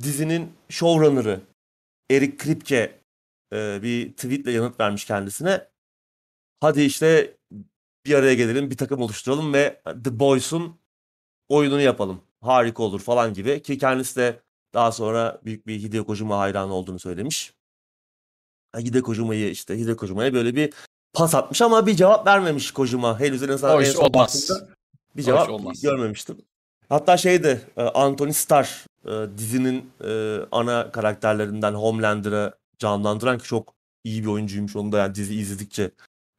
dizinin showrunner'ı Eric Kripke e, bir tweetle yanıt vermiş kendisine. Hadi işte bir araya gelelim, bir takım oluşturalım ve The Boys'un oyununu yapalım. Harika olur falan gibi ki kendisi de daha sonra büyük bir Hideo Kojima hayranı olduğunu söylemiş. Hideo Kojima'yı işte Hideo Kojima'ya böyle bir pas atmış ama bir cevap vermemiş Kojima. Henüz en son, en
olmaz.
bir cevap
olmaz.
görmemiştim. Hatta şeydi e, Anthony Starr e, dizinin e, ana karakterlerinden Homelander'ı canlandıran ki çok iyi bir oyuncuymuş. Onu da yani dizi izledikçe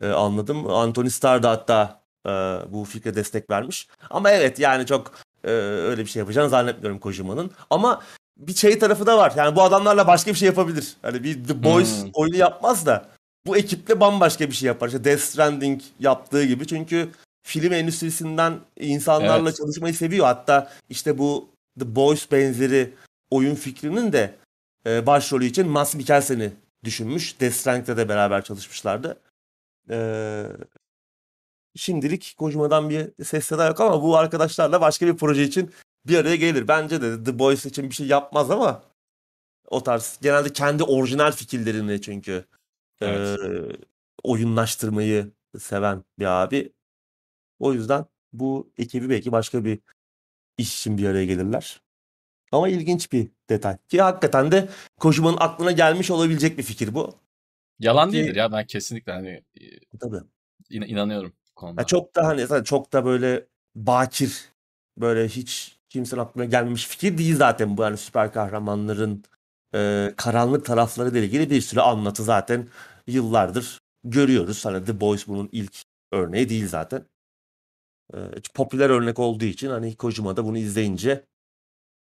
anladım. Anthony Starr da hatta e, bu fikre destek vermiş. Ama evet yani çok e, öyle bir şey yapacağını zannetmiyorum Kojima'nın. Ama bir şey tarafı da var. Yani bu adamlarla başka bir şey yapabilir. Hani bir The Boys
Hmm.
oyunu yapmaz da bu ekiple bambaşka bir şey yapar. İşte Death Stranding yaptığı gibi. Çünkü film endüstrisinden insanlarla
Evet.
çalışmayı seviyor. Hatta işte bu The Boys benzeri oyun fikrinin de e, başrolü için Mads Mikkelsen'i düşünmüş. Death Stranding'de de beraber çalışmışlardı. Şimdilik Kojima'dan bir ses seda yok ama bu arkadaşlarla başka bir proje için bir araya gelir. Bence de The Boys için bir şey yapmaz ama o tarz genelde kendi orijinal fikirlerini çünkü
Evet.
e, oyunlaştırmayı seven bir abi. O yüzden bu ekibi belki başka bir iş için bir araya gelirler. Ama ilginç bir detay. Ki hakikaten de Kojima'nın aklına gelmiş olabilecek bir fikir bu.
Yalan
Ki-
değildir ya ben kesinlikle hani
Tabii.
in- inanıyorum. Konuda.
Ya çok da hani çok da böyle bakir böyle hiç kimsenin aklına gelmemiş fikir değil zaten bu yani süper kahramanların e, karanlık tarafları ile ilgili bir sürü anlatı zaten yıllardır görüyoruz. Hani The Boys bunun ilk örneği değil zaten. E, popüler örnek olduğu için hani Kojima da bunu izleyince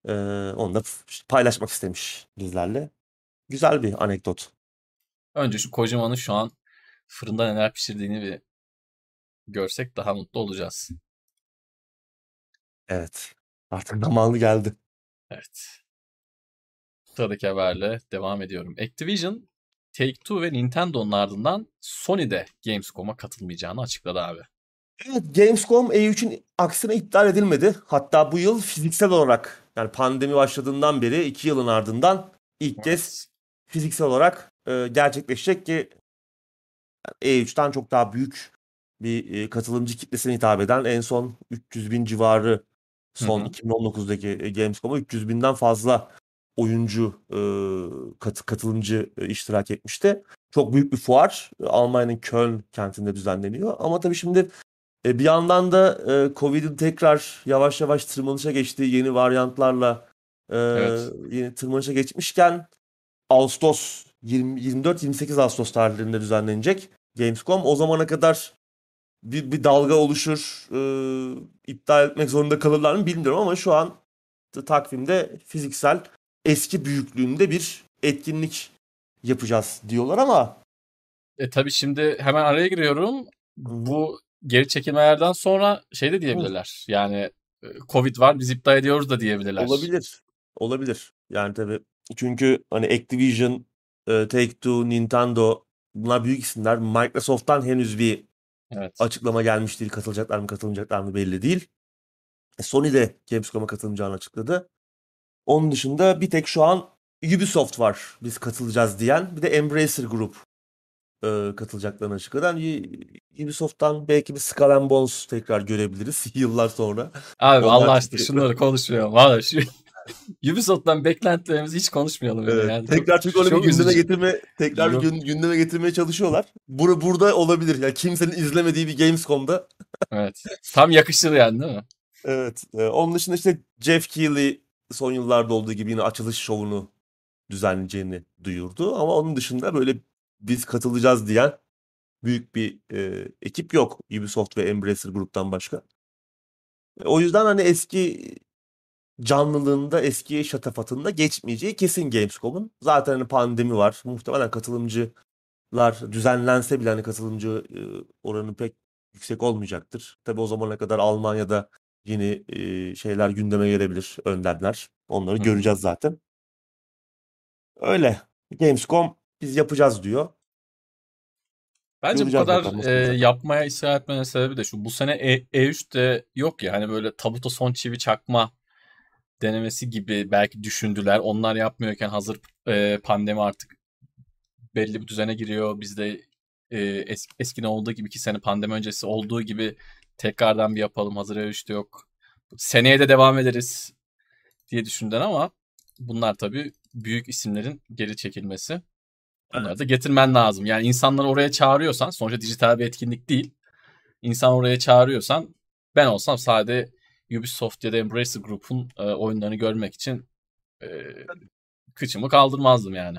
e, onu da paylaşmak istemiş bizlerle. Güzel bir anekdot.
Önce şu Kojima'nın şu an fırında neler pişirdiğini bir görsek daha mutlu olacağız.
Evet. Artık zamanı geldi.
Evet. Sıradaki haberle devam ediyorum. Activision, Take-Two ve Nintendo'nun ardından Sony de Gamescom'a katılmayacağını açıkladı abi.
Evet, Gamescom E3'ün aksine iptal edilmedi. Hatta bu yıl fiziksel olarak yani pandemi başladığından beri iki yılın ardından ilk
Evet.
kez fiziksel olarak e, gerçekleşecek ki E3'ten çok daha büyük bir e, katılımcı kitlesine hitap eden en son 300 bin civarı son
Hı hı.
2019'daki e, Gamescom'a 300 binden fazla oyuncu e, kat- katılımcı e, iştirak etmişti. Çok büyük bir fuar. E, Almanya'nın Köln kentinde düzenleniyor. Ama tabii şimdi e, bir yandan da e, Covid'in tekrar yavaş yavaş tırmanışa geçtiği yeni varyantlarla e,
Evet.
yeni tırmanışa geçmişken Ağustos 20 24-28 Ağustos tarihlerinde düzenlenecek Gamescom. O zamana kadar bir, bir dalga oluşur, e, iptal etmek zorunda kalırlar mı bilmiyorum ama şu an takvimde fiziksel eski büyüklüğünde bir etkinlik yapacağız diyorlar ama
E tabii şimdi hemen araya giriyorum. Bu geri çekilmelerden sonra şey de diyebilirler. Yani e, Covid var biz iptal ediyoruz da diyebilirler.
olabilir. Olabilir. Yani tabii çünkü hani Activision, e, Take-Two, Nintendo bunlar büyük isimler. Microsoft'tan henüz bir
Evet.
açıklama gelmiş değil. Katılacaklar mı katılmayacaklar mı belli değil. E, Sony de Gamescom'a katılacağını açıkladı. Onun dışında bir tek şu an Ubisoft var biz katılacağız diyen. Bir de Embracer Group e, katılacaklarını açıkladı. Yani Ubisoft'tan belki bir Skull and Bones tekrar görebiliriz yıllar sonra.
Abi
Onlar
Allah aşkına şunları konuşmayalım. Valla şu Ubisoft'tan beklentilerimizi hiç konuşmayalım.
Evet,
yani.
tekrar çünkü onu bir gündeme
üzücü.
getirme tekrar bir
Yok.
gün- gündeme getirmeye çalışıyorlar. Bur burada olabilir. Yani kimsenin izlemediği bir Gamescom'da.
Evet. Tam yakışır yani değil mi?
Evet. e, onun dışında işte Jeff Keighley son yıllarda olduğu gibi yine açılış şovunu düzenleyeceğini duyurdu. Ama onun dışında böyle biz katılacağız diyen büyük bir e, ekip yok. Ubisoft ve Embracer gruptan başka. E, O yüzden hani eski canlılığında, eski şatafatında geçmeyeceği kesin Gamescom'un. Zaten hani pandemi var. Muhtemelen katılımcılar düzenlense bile hani katılımcı e, oranı pek yüksek olmayacaktır. Tabii o zamana kadar Almanya'da yeni e, şeyler gündeme gelebilir, önlemler. Onları
Hı
göreceğiz zaten. Öyle. Gamescom biz yapacağız diyor.
Bence bu
Göreceğiz
kadar
bakalım nasıl
e, yapmaya ısrar etmenin sebebi de şu. Bu sene E- E3'te yok ya hani böyle tabuta son çivi çakma denemesi gibi belki düşündüler. Onlar yapmıyorken hazır e, pandemi artık belli bir düzene giriyor. Bizde e, es, eskiden olduğu gibi iki sene pandemi öncesi olduğu gibi tekrardan bir yapalım. Hazır E3'te yok. Seneye de devam ederiz diye düşündüler ama bunlar tabii büyük isimlerin geri çekilmesi. Bunları da getirmen lazım. Yani insanları oraya çağırıyorsan, sonuçta dijital bir etkinlik değil. İnsan oraya çağırıyorsan ben olsam sadece Ubisoft ya da Embracer Group'un e, oyunlarını görmek için e, kıçımı kaldırmazdım yani.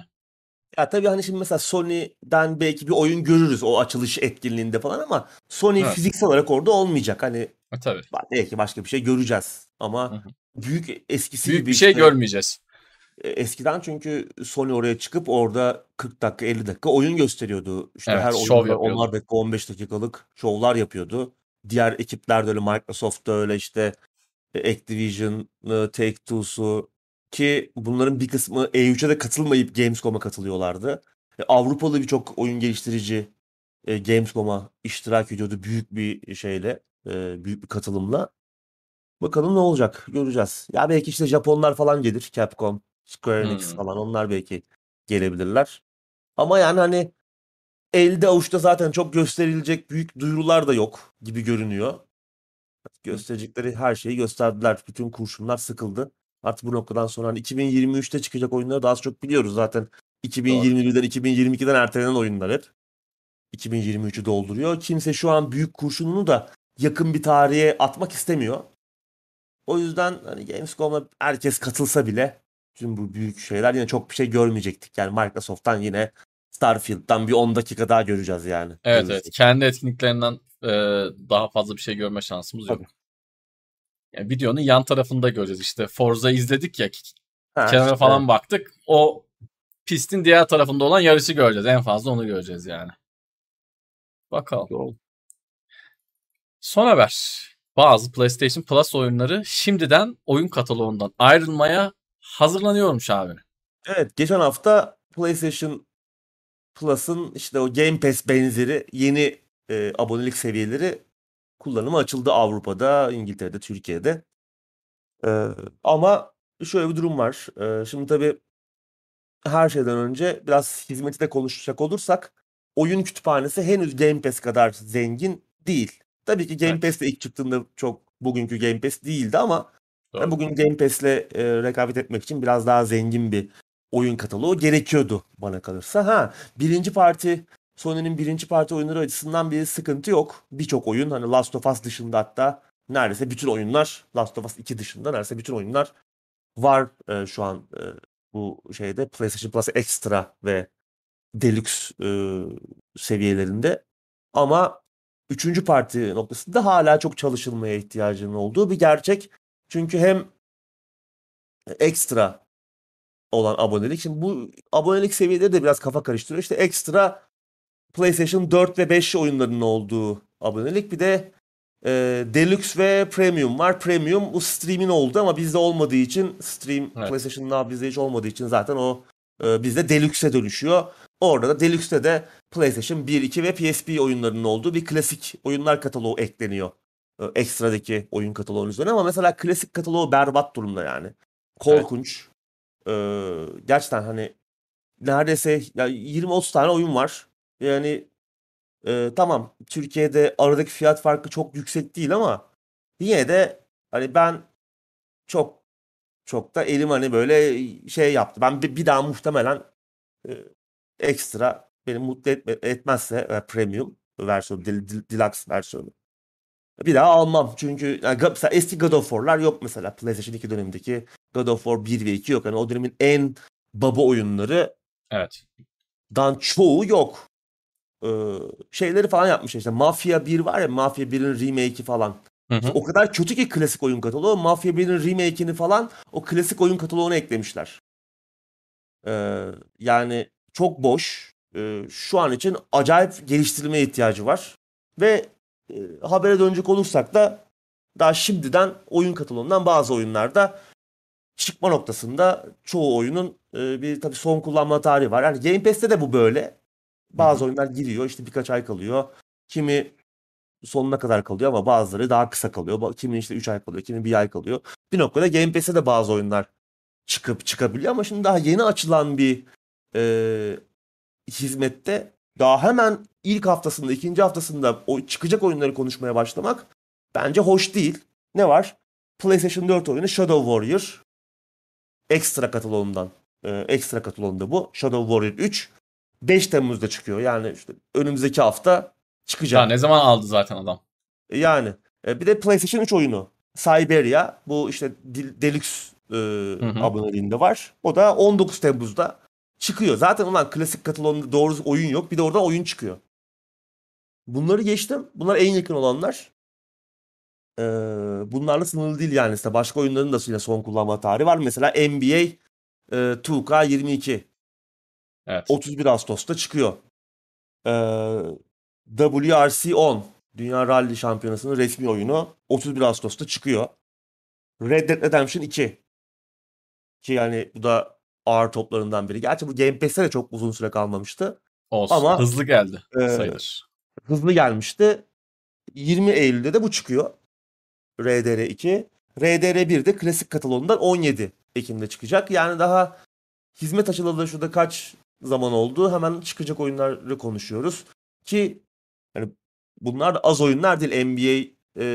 Ya tabii hani şimdi mesela Sony'den belki bir oyun görürüz o açılış etkinliğinde falan ama Sony
Evet.
fiziksel olarak orada olmayacak. Hani
E, tabii.
belki başka bir şey göreceğiz ama
Hı hı.
büyük eskisi
Büyük
gibi
bir şey
işte-
görmeyeceğiz.
E, Eskiden çünkü Sony oraya çıkıp orada 40 dakika 50 dakika oyun gösteriyordu. İşte
Evet,
her oyunda
yapıyordu.
10'ar dakika 15 dakikalık şovlar yapıyordu. Diğer ekipler de öyle Microsoft'ta öyle işte e, Activision'ı, Take-Two'su ki bunların bir kısmı E3'e de katılmayıp Gamescom'a katılıyorlardı. E, Avrupalı birçok oyun geliştirici e, Gamescom'a iştirak ediyordu büyük bir şeyle, e, büyük bir katılımla. Bakalım ne olacak göreceğiz. Ya belki işte Japonlar falan gelir. Capcom, Square Enix
Hmm.
falan onlar belki gelebilirler. Ama yani hani elde avuçta zaten çok gösterilecek büyük duyurular da yok gibi görünüyor. Gösterecekleri her şeyi gösterdiler. Bütün kurşunlar sıkıldı. Artık bu noktadan sonra hani 2023'te çıkacak oyunları daha az çok biliyoruz zaten. 2021'den 2022'den ertelenen oyunlar hep. 2023'ü dolduruyor. Kimse şu an büyük kurşununu da yakın bir tarihe atmak istemiyor. O yüzden hani Gamescom'a herkes katılsa bile tüm bu büyük şeyler yine çok bir şey görmeyecektik. Yani Microsoft'tan yine Starfield'dan bir 10 dakika daha göreceğiz yani.
Evet
Görürsek.
evet. Kendi etkinliklerinden e, daha fazla bir şey görme şansımız yok.
Tabii.
Yani videonun yan tarafında göreceğiz işte. Forza izledik ya.
Ha,
Kenara
işte,
falan baktık. O pistin diğer tarafında olan yarışı göreceğiz. En fazla onu göreceğiz yani. Bakalım.
Doğru.
Son haber. Bazı PlayStation Plus oyunları şimdiden oyun kataloğundan ayrılmaya hazırlanıyormuş abi.
Evet geçen hafta PlayStation Plus'ın işte o Game Pass benzeri yeni e, abonelik seviyeleri kullanıma açıldı Avrupa'da, İngiltere'de, Türkiye'de. E, ama şöyle bir durum var. E, şimdi tabii her şeyden önce biraz hizmeti de konuşacak olursak oyun kütüphanesi henüz Game Pass kadar zengin değil. Tabii ki Game
Evet.
Pass de ilk çıktığında çok bugünkü Game Pass değildi ama
Doğru.
bugün Game Pass'le e, rekabet etmek için biraz daha zengin bir oyun kataloğu gerekiyordu bana kalırsa. Ha birinci parti Sony'nin birinci parti oyunları açısından bir sıkıntı yok. Birçok oyun hani Last of Us dışında hatta neredeyse bütün oyunlar Last of Us 2 dışında neredeyse bütün oyunlar var e, şu an e, bu şeyde PlayStation Plus Extra ve Deluxe e, seviyelerinde. Ama üçüncü parti noktasında hala çok çalışılmaya ihtiyacının olduğu bir gerçek. Çünkü hem ekstra olan abonelik. Şimdi bu abonelik seviyeleri de biraz kafa karıştırıyor. İşte ekstra PlayStation 4 ve 5 oyunlarının olduğu abonelik. Bir de e, Deluxe ve Premium var. Premium bu stream'in oldu ama bizde olmadığı için stream
Evet.
PlayStation Now bizde hiç olmadığı için zaten o e, bizde Deluxe'e dönüşüyor. Orada da Deluxe'te de PlayStation 1, 2 ve PSP oyunlarının olduğu bir klasik oyunlar kataloğu ekleniyor. E, ekstradaki oyun kataloğunun üzerine ama mesela klasik kataloğu berbat durumda yani. Korkunç. E, gerçekten hani neredeyse ya 20-30 tane oyun var. Yani e, tamam Türkiye'de aradaki fiyat farkı çok yüksek değil ama yine de hani ben çok çok da elim hani böyle şey yaptı. Ben bir, bir daha muhtemelen e, ekstra beni mutlu etme, etmezse e, premium versiyonu, del- del- deluxe versiyonu. Bir daha almam. Çünkü yani mesela eski God of War'lar yok mesela. PlayStation 2 dönemindeki God of War 1 ve 2 yok. Yani o dönemin en baba oyunları
Evet.
dan çoğu yok. Ee, şeyleri falan yapmışlar işte Mafia 1 var ya Mafia 1'in remake'i falan.
Hı hı.
O kadar kötü ki klasik oyun kataloğu. Mafia 1'in remake'ini falan o klasik oyun kataloğuna eklemişler. Ee, yani çok boş. Ee, şu an için acayip geliştirilmeye ihtiyacı var. Ve e, habere dönecek olursak da daha şimdiden oyun kataloğundan bazı oyunlarda çıkma noktasında çoğu oyunun e, bir tabii son kullanma tarihi var. Yani Game Pass'te de bu böyle. Bazı oyunlar giriyor işte birkaç ay kalıyor. Kimi sonuna kadar kalıyor ama bazıları daha kısa kalıyor. Kimi işte 3 ay kalıyor, kimi 1 ay kalıyor. Bir noktada Game Pass'te de bazı oyunlar çıkıp çıkabiliyor ama şimdi daha yeni açılan bir e, hizmette daha hemen ilk haftasında, ikinci haftasında o çıkacak oyunları konuşmaya başlamak bence hoş değil. Ne var? PlayStation 4 oyunu Shadow Warrior ekstra kataloğundan. E, ekstra kataloğunda bu. Shadow Warrior 3 5 Temmuz'da çıkıyor. Yani işte önümüzdeki hafta çıkacak.
Ya ne zaman aldı zaten adam?
Yani e, bir de PlayStation 3 oyunu Siberia bu işte Deluxe e,
hı.
aboneliğinde var. O da 19 Temmuz'da çıkıyor. Zaten ulan klasik kataloğunda doğru oyun yok. Bir de oradan oyun çıkıyor. Bunları geçtim. Bunlar en yakın olanlar. Bunlarla sınırlı değil yani. İşte başka oyunların da yine son kullanma tarihi var. Mesela NBA e, 2K22
Evet.
31 Ağustos'ta çıkıyor. Ee, WRC 10 Dünya Rally Şampiyonası'nın resmi oyunu 31 Ağustos'ta çıkıyor. Red Dead Redemption 2 ki yani bu da ağır toplarından biri. Gerçi bu Game Pass'te de çok uzun süre kalmamıştı.
Olsun.
Ama,
Hızlı geldi
e,
sayılır.
Hızlı gelmişti. 20 Eylül'de de bu çıkıyor. RDR 2. RDR 1 de klasik kataloğundan 17 Ekim'de çıkacak. Yani daha hizmet açılalı şurada kaç zaman oldu. Hemen çıkacak oyunları konuşuyoruz. Ki yani bunlar da az oyunlar değil. NBA e,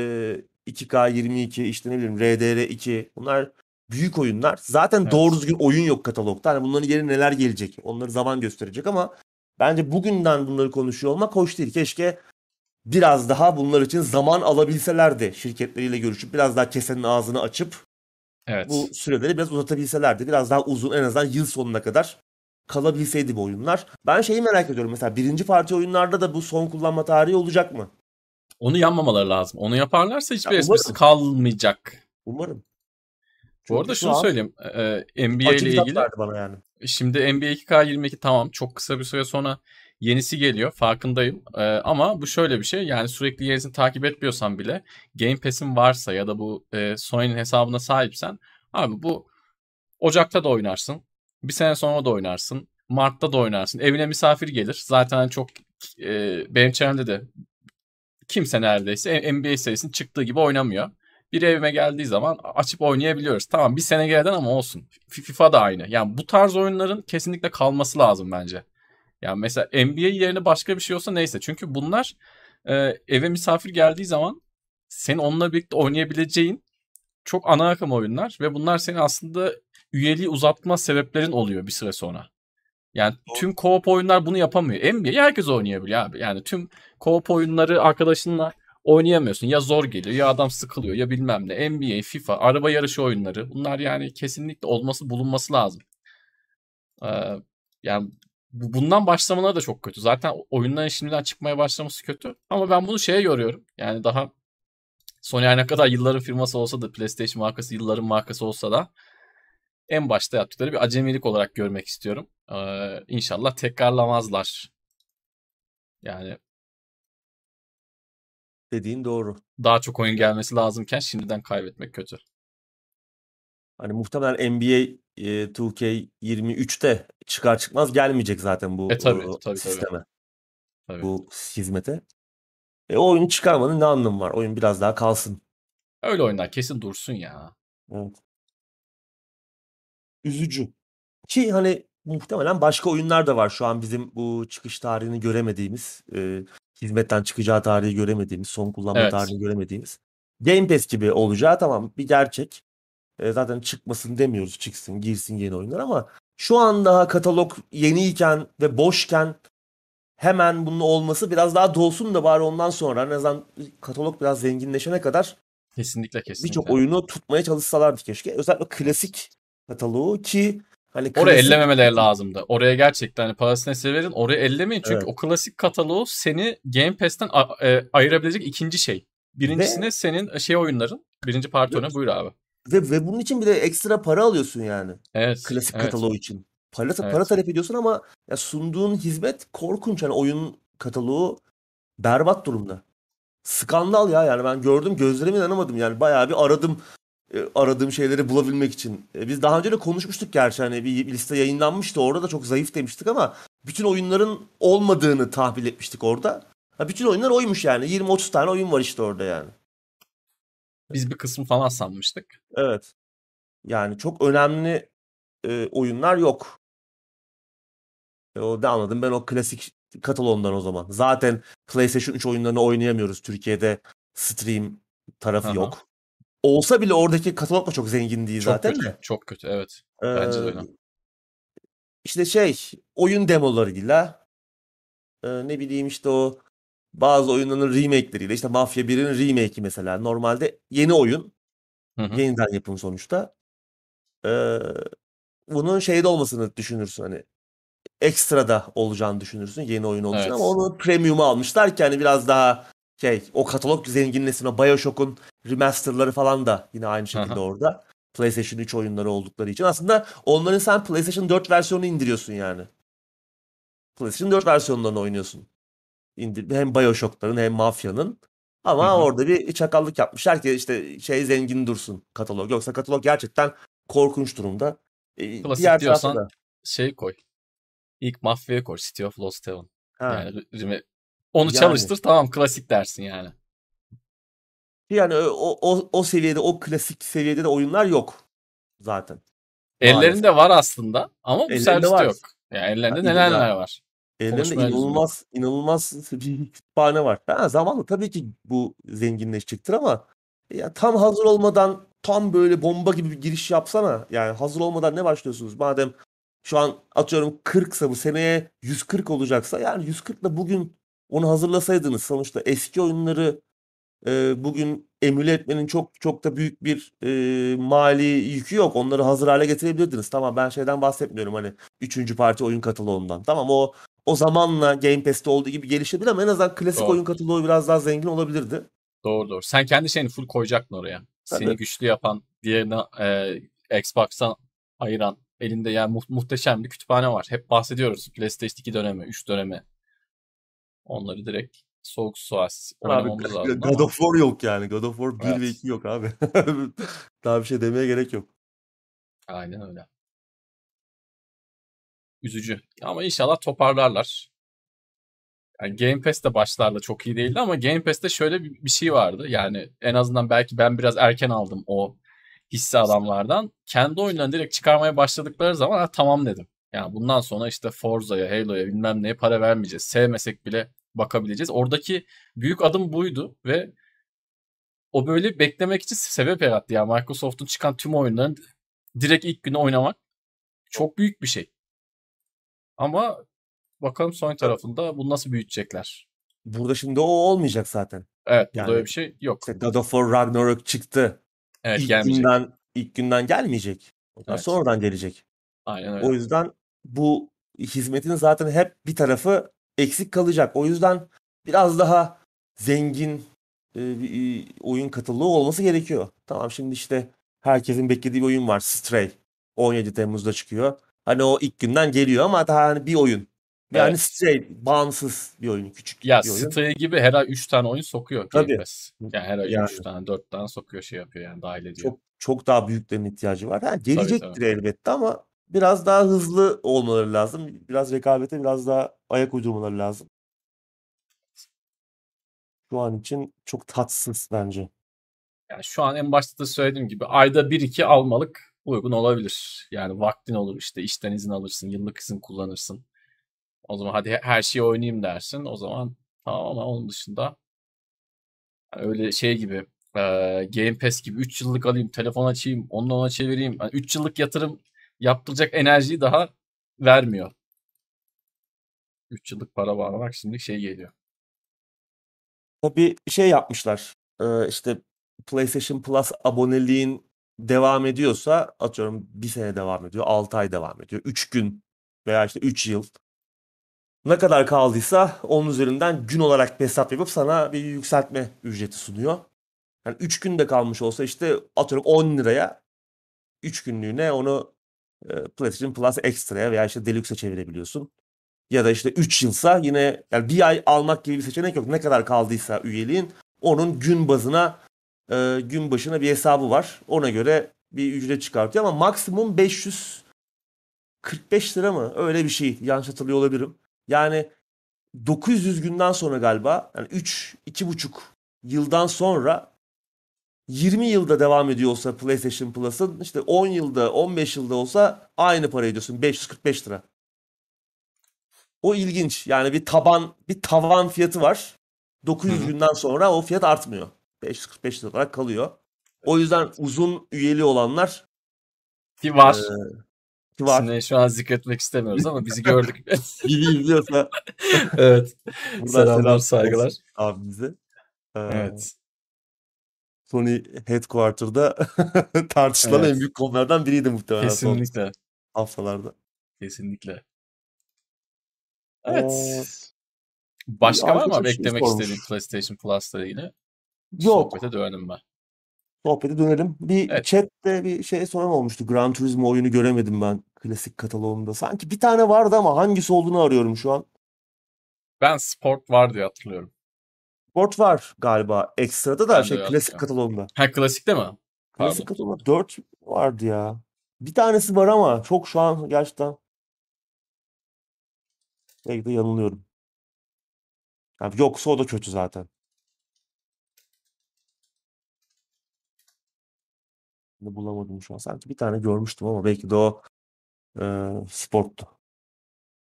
2K22 işte ne bileyim RDR 2 bunlar büyük oyunlar. Zaten
Evet.
doğru düzgün oyun yok katalogda. Hani bunların yerine neler gelecek onları zaman gösterecek ama Bence bugünden bunları konuşuyor olmak hoş değil. Keşke biraz daha bunlar için zaman alabilselerdi şirketleriyle görüşüp biraz daha kesenin ağzını açıp
Evet.
bu süreleri biraz uzatabilselerdi. Biraz daha uzun en azından yıl sonuna kadar kalabilseydi bu oyunlar. Ben şeyi merak ediyorum mesela birinci parti oyunlarda da bu son kullanma tarihi olacak mı?
Onu yanmamaları lazım. Onu yaparlarsa hiçbir
Ya
esprisi kalmayacak.
Umarım.
Bu arada
Çünkü
şunu
an
söyleyeyim. e, NBA ile ilgili
bana yani.
Şimdi NBA 2K22 tamam çok kısa bir süre sonra yenisi geliyor farkındayım. Ee, ama bu şöyle bir şey yani sürekli yenisini takip etmiyorsan bile Game Pass'in varsa ya da bu e, Sony'nin hesabına sahipsen abi bu Ocak'ta da oynarsın. Bir sene sonra da oynarsın. Mart'ta da oynarsın. Evine misafir gelir. Zaten çok e, benim çevremde de kimse neredeyse NBA serisinin çıktığı gibi oynamıyor. Bir evime geldiği zaman açıp oynayabiliyoruz. Tamam bir sene geriden ama olsun. FIFA da aynı. Yani bu tarz oyunların kesinlikle kalması lazım bence. Yani mesela NBA yerine başka bir şey olsa neyse. Çünkü bunlar e, eve misafir geldiği zaman senin onunla birlikte oynayabileceğin çok ana akım oyunlar ve bunlar senin aslında üyeliği uzatma sebeplerin oluyor bir süre sonra. Yani tüm co-op oyunlar bunu yapamıyor. NBA herkes oynayabiliyor abi. Yani tüm co-op oyunları arkadaşınla oynayamıyorsun. Ya zor geliyor ya adam sıkılıyor ya bilmem ne. NBA, FIFA, araba yarışı oyunları bunlar yani kesinlikle olması bulunması lazım. Ee, yani bundan başlamaları da çok kötü. Zaten oyunların şimdiden çıkmaya başlaması kötü. Ama ben bunu şeye yoruyorum. Yani daha Sony her ne kadar yılların firması olsa da PlayStation markası yılların markası olsa da en başta yaptıkları bir acemilik olarak görmek istiyorum. Ee, inşallah tekrarlamazlar. Yani
Dediğin doğru.
daha çok oyun gelmesi lazımken şimdiden kaybetmek kötü.
Hani muhtemelen NBA e, 2K23'te çıkar çıkmaz gelmeyecek zaten bu
E tabii, tabii, tabii.
sisteme,
Tabii.
bu hizmete. E, o oyunu çıkarmanın ne anlamı var? Oyun biraz daha kalsın.
Öyle oyunlar kesin dursun ya.
Evet. Üzücü. Ki hani muhtemelen başka oyunlar da var şu an bizim bu çıkış tarihini göremediğimiz, e, hizmetten çıkacağı tarihi göremediğimiz, son kullanma
Evet.
tarihini göremediğimiz. Game Pass gibi olacağı tamam bir gerçek. E, zaten çıkmasın demiyoruz çıksın girsin yeni oyunlar ama şu an daha katalog yeniyken ve boşken hemen bunun olması biraz daha dolsun da bari ondan sonra en azından katalog biraz zenginleşene kadar
Kesinlikle kesinlikle.
birçok oyunu tutmaya çalışsalardı keşke. Özellikle klasik kataloğu ki hani
Oraya
klasik
ellememeleri lazımdı. Oraya gerçekten hani parasını size verin oraya ellemeyin. Çünkü
Evet.
o klasik kataloğu seni Game Pass'ten a- e, ayırabilecek ikinci şey. Birincisine
Ve-
senin şey oyunların. Birinci parti oyunu buyur abi.
Ve, ve bunun için bile ekstra para alıyorsun yani.
Evet.
Klasik
evet.
kataloğu için. Para, para
Evet.
talep ediyorsun ama ya sunduğun hizmet korkunç. Hani oyun kataloğu berbat durumda. Skandal ya yani ben gördüm gözlerime inanamadım yani bayağı bir aradım e, aradığım şeyleri bulabilmek için. E, Biz daha önce de konuşmuştuk gerçi hani bir, bir liste yayınlanmıştı orada da çok zayıf demiştik ama bütün oyunların olmadığını tahmin etmiştik orada. Ha, bütün oyunlar oymuş yani 20-30 tane oyun var işte orada yani.
Biz bir kısmı falan sanmıştık.
Evet. Yani çok önemli e, oyunlar yok. E, o da anladım. Ben o klasik katalondan o zaman. Zaten PlayStation 3 oyunlarını oynayamıyoruz. Türkiye'de stream tarafı
Aha.
yok. Olsa bile oradaki katalog da çok zengin değil
Çok
zaten
kötü.
de.
Çok kötü evet.
Ee,
Bence de öyle.
işte şey oyun demolarıyla e, ne bileyim işte o bazı oyunların remake'leriyle işte Mafya 1'in remake'i mesela normalde yeni oyun
Hı hı.
yeniden yapım sonuçta. Ee, bunun şeyde olmasını düşünürsün hani ekstra da olacağını düşünürsün yeni oyun için
Evet.
ama onu premium'a almışlar ki hani biraz daha şey o katalog zenginleşsin o BioShock'un remasterları falan da yine aynı şekilde
Aha.
orada. PlayStation 3 oyunları oldukları için aslında onların sen PlayStation 4 versiyonunu indiriyorsun yani. PlayStation 4 versiyonlarını oynuyorsun. İndir, hem BioShock'ların hem Mafya'nın. Ama
Hı hı.
orada bir çakallık yapmışlar ki işte şey zengin dursun katalog. Yoksa katalog gerçekten korkunç durumda. Ee,
Klasik
diğer
diyorsan
da.
Şey koy. İlk Mafya'ya koy. City of Lost Heaven.
Ha.
Yani onu
Yani.
çalıştır tamam klasik dersin yani.
Yani o, o, o seviyede, o klasik seviyede de oyunlar yok zaten.
Ellerinde var aslında ama bu serviste
var.
yok. Yani ellerinde
illa-
neler var.
Ellerinde
yok.
inanılmaz, inanılmaz bir kütüphane var. Ha, zamanla tabii ki bu zenginleşecektir ama ya tam hazır olmadan tam böyle bomba gibi bir giriş yapsana. Yani hazır olmadan ne başlıyorsunuz? Madem şu an atıyorum 40'sa bu seneye 140 olacaksa yani 140 da bugün onu hazırlasaydınız sonuçta eski oyunları e, bugün emüle etmenin çok çok da büyük bir e, mali yükü yok. Onları hazır hale getirebilirdiniz. Tamam ben şeyden bahsetmiyorum hani üçüncü parti oyun kataloğundan. Tamam o o zamanla Game Pass'te olduğu gibi gelişebilir ama en azından klasik
Doğru.
oyun kataloğu biraz daha zengin olabilirdi.
Doğru doğru. Sen kendi şeyini full koyacaktın oraya. Seni
Tabii.
güçlü yapan, diğerine e, Xbox'tan ayıran elinde yani mu- muhteşem bir kütüphane var. Hep bahsediyoruz. PlayStation 2 dönemi, 3 dönemi. Onları direkt soğuk suas
Abi
oynamamız lazım
God
ama
of War yok yani. God of War 1 ve
Evet.
2 yok abi. Daha bir şey demeye gerek yok.
aynen öyle. Üzücü. Ama inşallah toparlarlar. Yani Game Pass de başlarda çok iyi değildi ama Game Pass'te şöyle bir, bir şey vardı. Yani en azından belki ben biraz erken aldım o hisse adamlardan. Kendi oyunlarını direkt çıkarmaya başladıkları zaman ha, tamam dedim. Yani bundan sonra işte Forza'ya, Halo'ya bilmem neye para vermeyeceğiz. Sevmesek bile bakabileceğiz. Oradaki büyük adım buydu ve o böyle beklemek için sebep yarattı. Yani Microsoft'un çıkan tüm oyunlarını direkt ilk günü oynamak çok büyük bir şey. Ama bakalım son tarafında bunu nasıl büyütecekler.
Burada şimdi o olmayacak zaten.
Evet burada
Yani
öyle bir şey yok.
işte God of War Ragnarok çıktı.
Evet
ilk
gelmeyecek.
günden ilk günden gelmeyecek. Ondan
Evet.
sonradan gelecek.
Aynen öyle.
O yüzden bu hizmetin zaten hep bir tarafı eksik kalacak. O yüzden biraz daha zengin e, bir oyun kataloğu olması gerekiyor. Tamam şimdi işte herkesin beklediği bir oyun var. Stray. 17 Temmuz'da çıkıyor. Hani o ilk günden geliyor ama daha hani bir oyun. Yani
Evet.
Stray bağımsız bir oyun. Küçük
Ya
bir oyun.
Gibi her ay 3 tane oyun sokuyor
Tabii.
Pass. Yani her ay
Yani.
3 tane 4 tane sokuyor şey yapıyor yani dahil ediyor.
Çok çok daha büyüklerin ihtiyacı var. Ha,
tabii.
gelecektir elbette ama biraz daha hızlı olmaları lazım. Biraz rekabete biraz daha ayak uydurmaları lazım. Şu an için çok tatsız bence.
Yani şu an en başta da söylediğim gibi ayda 1-2 almalık uygun olabilir. Yani vaktin olur işte işten izin alırsın, yıllık izin kullanırsın. O zaman hadi her şeyi oynayayım dersin. O zaman tamam ama onun dışında öyle şey gibi e, Game Pass gibi 3 yıllık alayım, telefon açayım, onunla ona çevireyim. Yani 3 yıllık yatırım yaptıracak enerjiyi daha vermiyor. 3 yıllık para bağlamak şimdi şey geliyor.
Tabii şey yapmışlar. Ee, işte PlayStation Plus aboneliğin devam ediyorsa atıyorum bir sene devam ediyor, 6 ay devam ediyor, 3 gün veya işte 3 yıl. Ne kadar kaldıysa onun üzerinden gün olarak bir hesap yapıp sana bir yükseltme ücreti sunuyor. Yani 3 günde kalmış olsa işte atıyorum 10 liraya 3 günlüğüne onu e, PlayStation Plus Extra'ya veya işte Deluxe'e çevirebiliyorsun. Ya da işte 3 yılsa yine yani bir ay almak gibi bir seçenek yok. Ne kadar kaldıysa üyeliğin onun gün bazına e, gün başına bir hesabı var. Ona göre bir ücret çıkartıyor ama maksimum 545 lira mı? Öyle bir şey. Yanlış hatırlıyor olabilirim. Yani 900 günden sonra galiba yani 3 2,5 yıldan sonra 20 yılda devam ediyor olsa PlayStation Plus'ın işte 10 yılda 15 yılda olsa aynı para ödüyorsun 545 lira. O ilginç. Yani bir taban bir tavan fiyatı var. 900
Hı hı.
günden sonra o fiyat artmıyor. 545 lira olarak kalıyor. O yüzden uzun üyeli olanlar
Ki var.
e, ki var.
İsimlerini şu an zikretmek istemiyoruz ama bizi gördük.
Bizi izliyorsa
evet.
buradan
Selamlar,
selam
saygılar.
abimize. Ee,
Evet.
Sony Headquarter'da tartışılan
Evet.
en büyük konulardan biriydi muhtemelen son
Kesinlikle.
haftalarda.
Kesinlikle. Evet. Başka var mı abi
şey
istediğin PlayStation Plus'la ilgili?
Yok.
Sohbete dönelim ben.
Sohbete dönelim. Bir
Evet.
chatte bir şey soran olmuştu. Gran Turismo oyunu göremedim ben klasik kataloğumda. Sanki bir tane vardı ama hangisi olduğunu arıyorum şu an.
Ben Sport var diye hatırlıyorum.
Sport var galiba ekstrada da
Ben
şey klasik kataloğumda.
Ha klasikte mi?
Klasik
Pardon.
kataloğumda 4 vardı ya. Bir tanesi var ama çok şu an gerçekten belki de yanılıyorum. Yani yoksa o da kötü zaten. Bulamadım şu an. Sanki bir tane görmüştüm ama belki de o e, sporttu.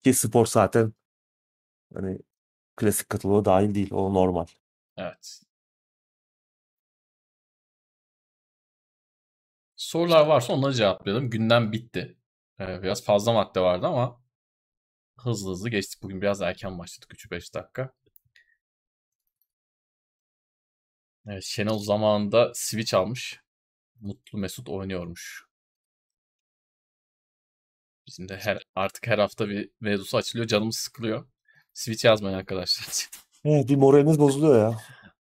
Ki spor zaten hani klasik kataloğa dahil değil. O normal.
Evet. Sorular varsa onları cevaplayalım. Gündem bitti. Ee, biraz fazla madde vardı ama hızlı hızlı geçtik. Bugün biraz erken başladık. 3-5 dakika. Evet, Şenol zamanında Switch almış. Mutlu Mesut oynuyormuş. Bizim de her, artık her hafta bir mevzusu açılıyor. Canımız sıkılıyor. Switch yazmayın arkadaşlar.
Evet bir moraliniz bozuluyor ya.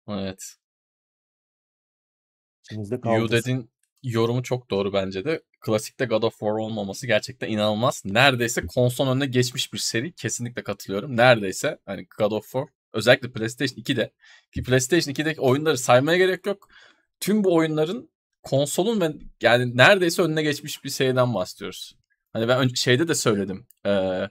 evet.
İçinizde kaldı.
Yuded'in yorumu çok doğru bence de. Klasikte God of War olmaması gerçekten inanılmaz. Neredeyse konsol önüne geçmiş bir seri. Kesinlikle katılıyorum. Neredeyse hani God of War özellikle PlayStation 2'de ki PlayStation 2'deki oyunları saymaya gerek yok. Tüm bu oyunların konsolun ve yani neredeyse önüne geçmiş bir seriden bahsediyoruz. Hani ben önce şeyde de söyledim. Ee,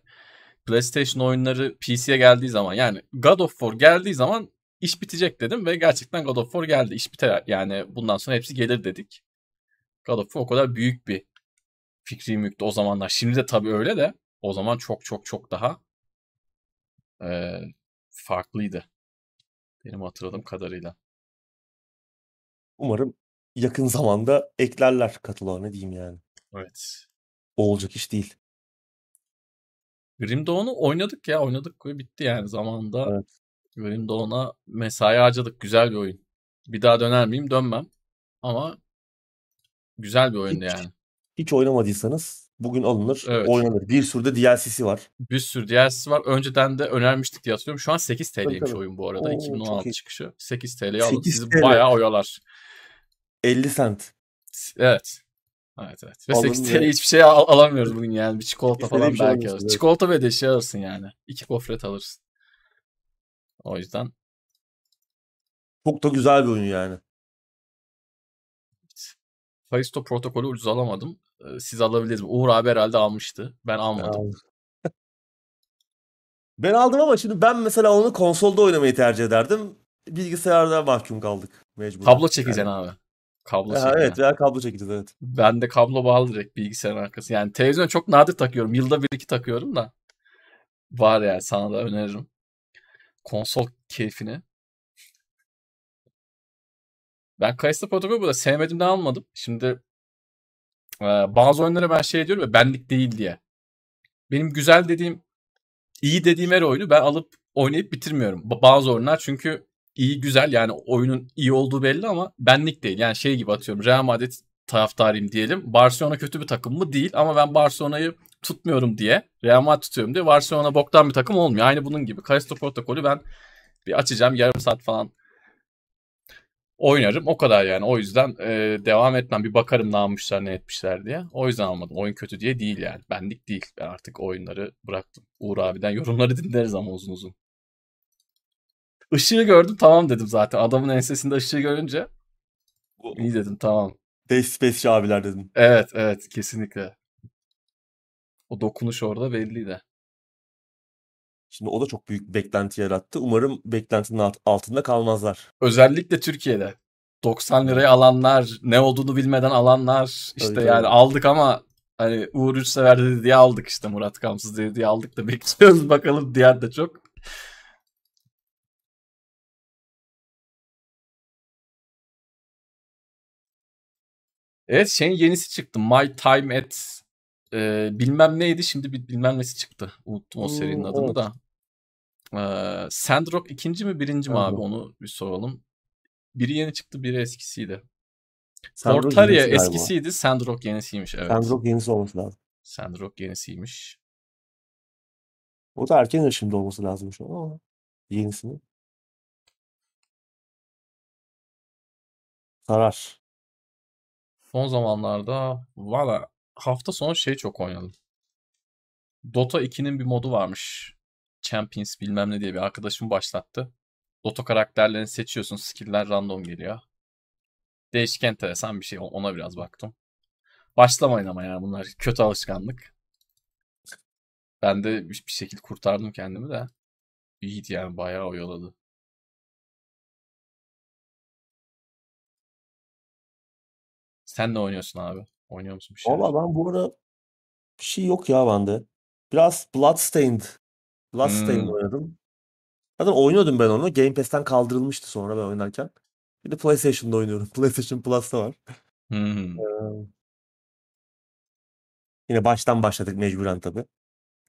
PlayStation oyunları PC'ye geldiği zaman yani God of War geldiği zaman iş bitecek dedim ve gerçekten God of War geldi. İş biter yani bundan sonra hepsi gelir dedik. God of War o kadar büyük bir fikri mülktü o zamanlar. Şimdi de tabii öyle de o zaman çok çok çok daha e, farklıydı. Benim hatırladığım kadarıyla.
Umarım yakın zamanda eklerler kataloğa ne diyeyim yani.
Evet.
O olacak iş değil.
Grim Dawn'u oynadık ya oynadık ve bitti yani zamanında.
Evet.
Grim Dawn'a mesai harcadık. Güzel bir oyun. Bir daha döner miyim? Dönmem. Ama güzel bir oyundu
Hiç,
yani.
hiç oynamadıysanız bugün alınır,
Evet.
oynanır. Bir sürü de DLC'si var.
Bir sürü DLC'si var. Önceden de önermiştik diye hatırlıyorum. Şu an 8
Tabii,
TL'ymiş oyun bu arada.
Oo, çok
2016
iyi.
çıkışı. 8 TL'ye alın.
8
Sizi bayağı oyalar.
50 sent.
Evet. Evet evet. Ve
Alın
8
ve-
TL hiçbir şey al- alamıyoruz bugün yani. Bir çikolata
İstediğin
falan
şey
belki alırsın.
evet.
Çikolata ve de şey alırsın yani. İki gofret alırsın. O yüzden
Çok da güzel bir oyun yani.
Kalisto protokolü ucuz alamadım. Ee, Siz alabilirsiniz. Uğur abi herhalde almıştı. Ben almadım.
aldım. Ben aldım ama şimdi ben mesela onu konsolda oynamayı tercih ederdim. Bilgisayarda mahkum kaldık mecbur.
Kablo çekeceksin abi. Kablo
Ha, evet veya kablo çekeceğiz evet.
Ben de kablo bağlı direkt bilgisayarın arkası. Yani televizyon çok nadir takıyorum. Yılda bir iki takıyorum da. Var yani sana da öneririm. Konsol keyfini. Ben Callisto Protocol'u burada sevmediğimden almadım. Şimdi bazı oyunlara ben şey diyorum ya benlik değil diye. Benim güzel dediğim, iyi dediğim her oyunu ben alıp oynayıp bitirmiyorum. Ba- Bazı oyunlar çünkü iyi güzel yani oyunun iyi olduğu belli ama benlik değil. Yani şey gibi atıyorum Real Madrid taraftarıyım diyelim. Barcelona kötü bir takım mı? Değil ama ben Barcelona'yı tutmuyorum diye Real Madrid tutuyorum diye Barcelona boktan bir takım olmuyor. Aynı bunun gibi. Callisto Protocol'ü ben bir açacağım yarım saat falan oynarım. O kadar yani. O yüzden e, devam etmem. Bir bakarım ne yapmışlar ne etmişler diye. O yüzden almadım. Oyun kötü diye değil yani. Benlik değil. Ben artık oyunları bıraktım. Uğur abiden yorumları dinleriz ama uzun uzun. Işığı gördüm tamam dedim zaten. Adamın ensesinde ışığı görünce iyi dedim tamam.
Death Space abiler dedim.
Evet evet kesinlikle. O dokunuş orada belliydi.
Şimdi o da çok büyük beklenti yarattı. Umarım beklentinin alt- altında kalmazlar.
Özellikle Türkiye'de. 90 liraya alanlar, ne olduğunu bilmeden alanlar işte
Tabii,
yani
tabii.
aldık ama hani Uğur Üçsever dedi diye aldık işte Murat Kamsız dedi diye aldık da bekliyoruz bakalım diğer de çok. Evet şeyin yenisi çıktı. My Time at e, bilmem neydi şimdi bir bilmem nesi çıktı. Unuttum o
Hmm,
serinin adını
evet.
da. Ee, Sandrock ikinci mi birinci mi abi
Sandrock.
onu bir soralım. Biri yeni çıktı biri eskisiydi.
Sandrock
Portaria
galiba.
eskisiydi. Sandrock yenisiymiş evet.
Sandrock yenisi olması lazım.
Sandrock yenisiymiş.
O da erken erişimde olması lazım şu an ama yenisini. Sarar.
Son zamanlarda valla hafta sonu şey çok oynadım. Dota 2'nin bir modu varmış. Champions bilmem ne diye bir arkadaşım başlattı. Dota karakterlerini seçiyorsun. Skill'ler random geliyor. Değişik enteresan bir şey. Ona biraz baktım. Başlamayın ama yani bunlar kötü alışkanlık. Ben de bir şekilde kurtardım kendimi de. İyiydi yani bayağı oyaladı. Sen ne oynuyorsun abi? Oynuyor musun bir şeyler?
Valla ben bu ara bir şey yok ya bende. Biraz Bloodstained. Bloodstained
Hmm.
oynadım. Zaten oynuyordum ben onu. Game Pass'ten kaldırılmıştı sonra ben oynarken. Bir de PlayStation'da oynuyorum. PlayStation Plus'ta var.
Hmm.
Ee, Yine baştan başladık mecburen tabii.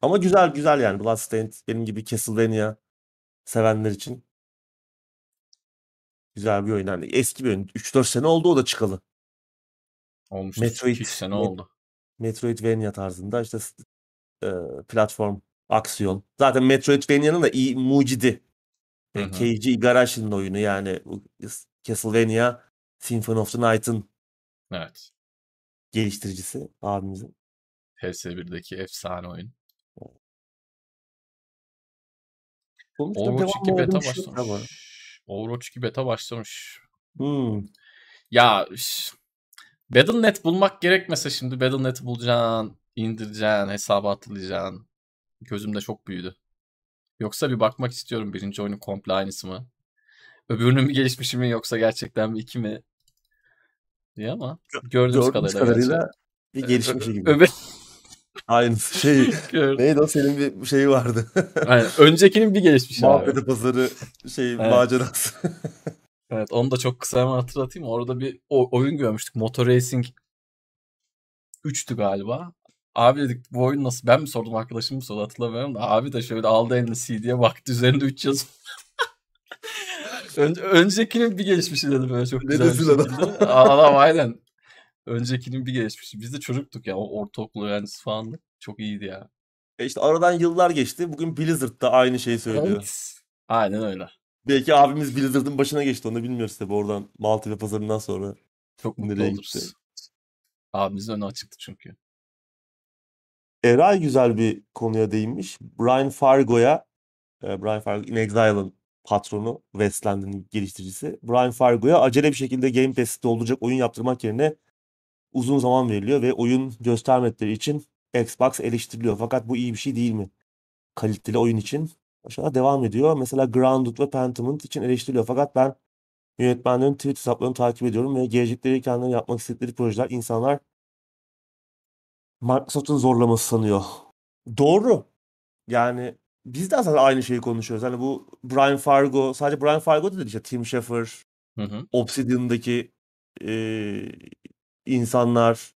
Ama güzel güzel yani Bloodstained benim gibi Castlevania sevenler için güzel bir oyun. Yani eski bir oyun. 3-4 sene oldu o da çıkalı.
Olmuştur.
Metroid,
2 sene
Met-
oldu.
Metroidvania tarzında işte e, platform, aksiyon. Zaten Metroidvania'nın da iyi mucidi. E. Keiji Igarashi'nin oyunu yani Castlevania Symphony of the Night'ın
Evet.
geliştiricisi abimizin.
PS1'deki efsane oyun.
Sonuçta
Overwatch
devamlı
2 beta
yok ama.
başlamış. Overwatch 2 beta başlamış.
Hmm.
Ya ş- Battle.net bulmak gerekmese şimdi Battle.net'i bulacaksın, indireceksin, hesabı hatırlayacaksın. Gözümde çok büyüdü. Yoksa bir bakmak istiyorum birinci oyunun komple aynısı mı? Öbürünün bir gelişmişi mi yoksa gerçekten mi iki mi? Diye ama gördüğümüz
Gördüğümüz
kadarıyla,
kadarıyla bir gelişmişi gibi.
Öbe
Aynısı şey neydi o senin bir şeyi vardı.
Aynen. Öncekinin bir gelişmişi.
Maltepe pazarı şey
Evet.
macerası.
Evet onu da çok kısa hemen hatırlatayım. Orada bir oyun görmüştük. Motor Racing 3'tü galiba. Abi dedik bu oyun nasıl? Ben mi sordum arkadaşım mı sordu hatırlamıyorum da. Abi de şöyle aldı eline CD'ye baktı üzerinde 3 yazı. Önce, öncekinin bir gelişmişi dedi böyle çok
Ne
güzel bir
desin adam?
Adam aynen. Öncekinin bir gelişmişi. Biz de çocuktuk ya. O ortaokul öğrencisi falandık. Çok iyiydi ya.
E işte aradan yıllar geçti. Bugün Blizzard da aynı şeyi söylüyor.
Evet. Aynen öyle.
Belki abimiz Blizzard'ın başına geçti. Onu bilmiyoruz tabii oradan Maltepe pazarından sonra.
Çok mutlu
Nereye
oluruz.
gitti?
Abimizin önü açıktı çünkü.
Eray güzel bir konuya değinmiş. Brian Fargo'ya e, Brian Fargo In Exile'ın patronu, Westland'ın geliştiricisi. Brian Fargo'ya acele bir şekilde Game Pass'i dolduracak oyun yaptırmak yerine uzun zaman veriliyor ve oyun göstermedikleri için Xbox eleştiriliyor. Fakat bu iyi bir şey değil mi? Kaliteli oyun için. Aşağıda devam ediyor. Mesela Grounded ve Pentiment için eleştiriliyor. Fakat ben yönetmenlerin Twitter hesaplarını takip ediyorum ve gelecekleri kendileri yapmak istedikleri projeler insanlar Microsoft'un zorlaması sanıyor. Doğru. Yani biz de aslında aynı şeyi konuşuyoruz. Hani bu Brian Fargo, sadece Brian Fargo da değil işte Tim Schafer,
Hı hı.
Obsidian'daki eee, insanlar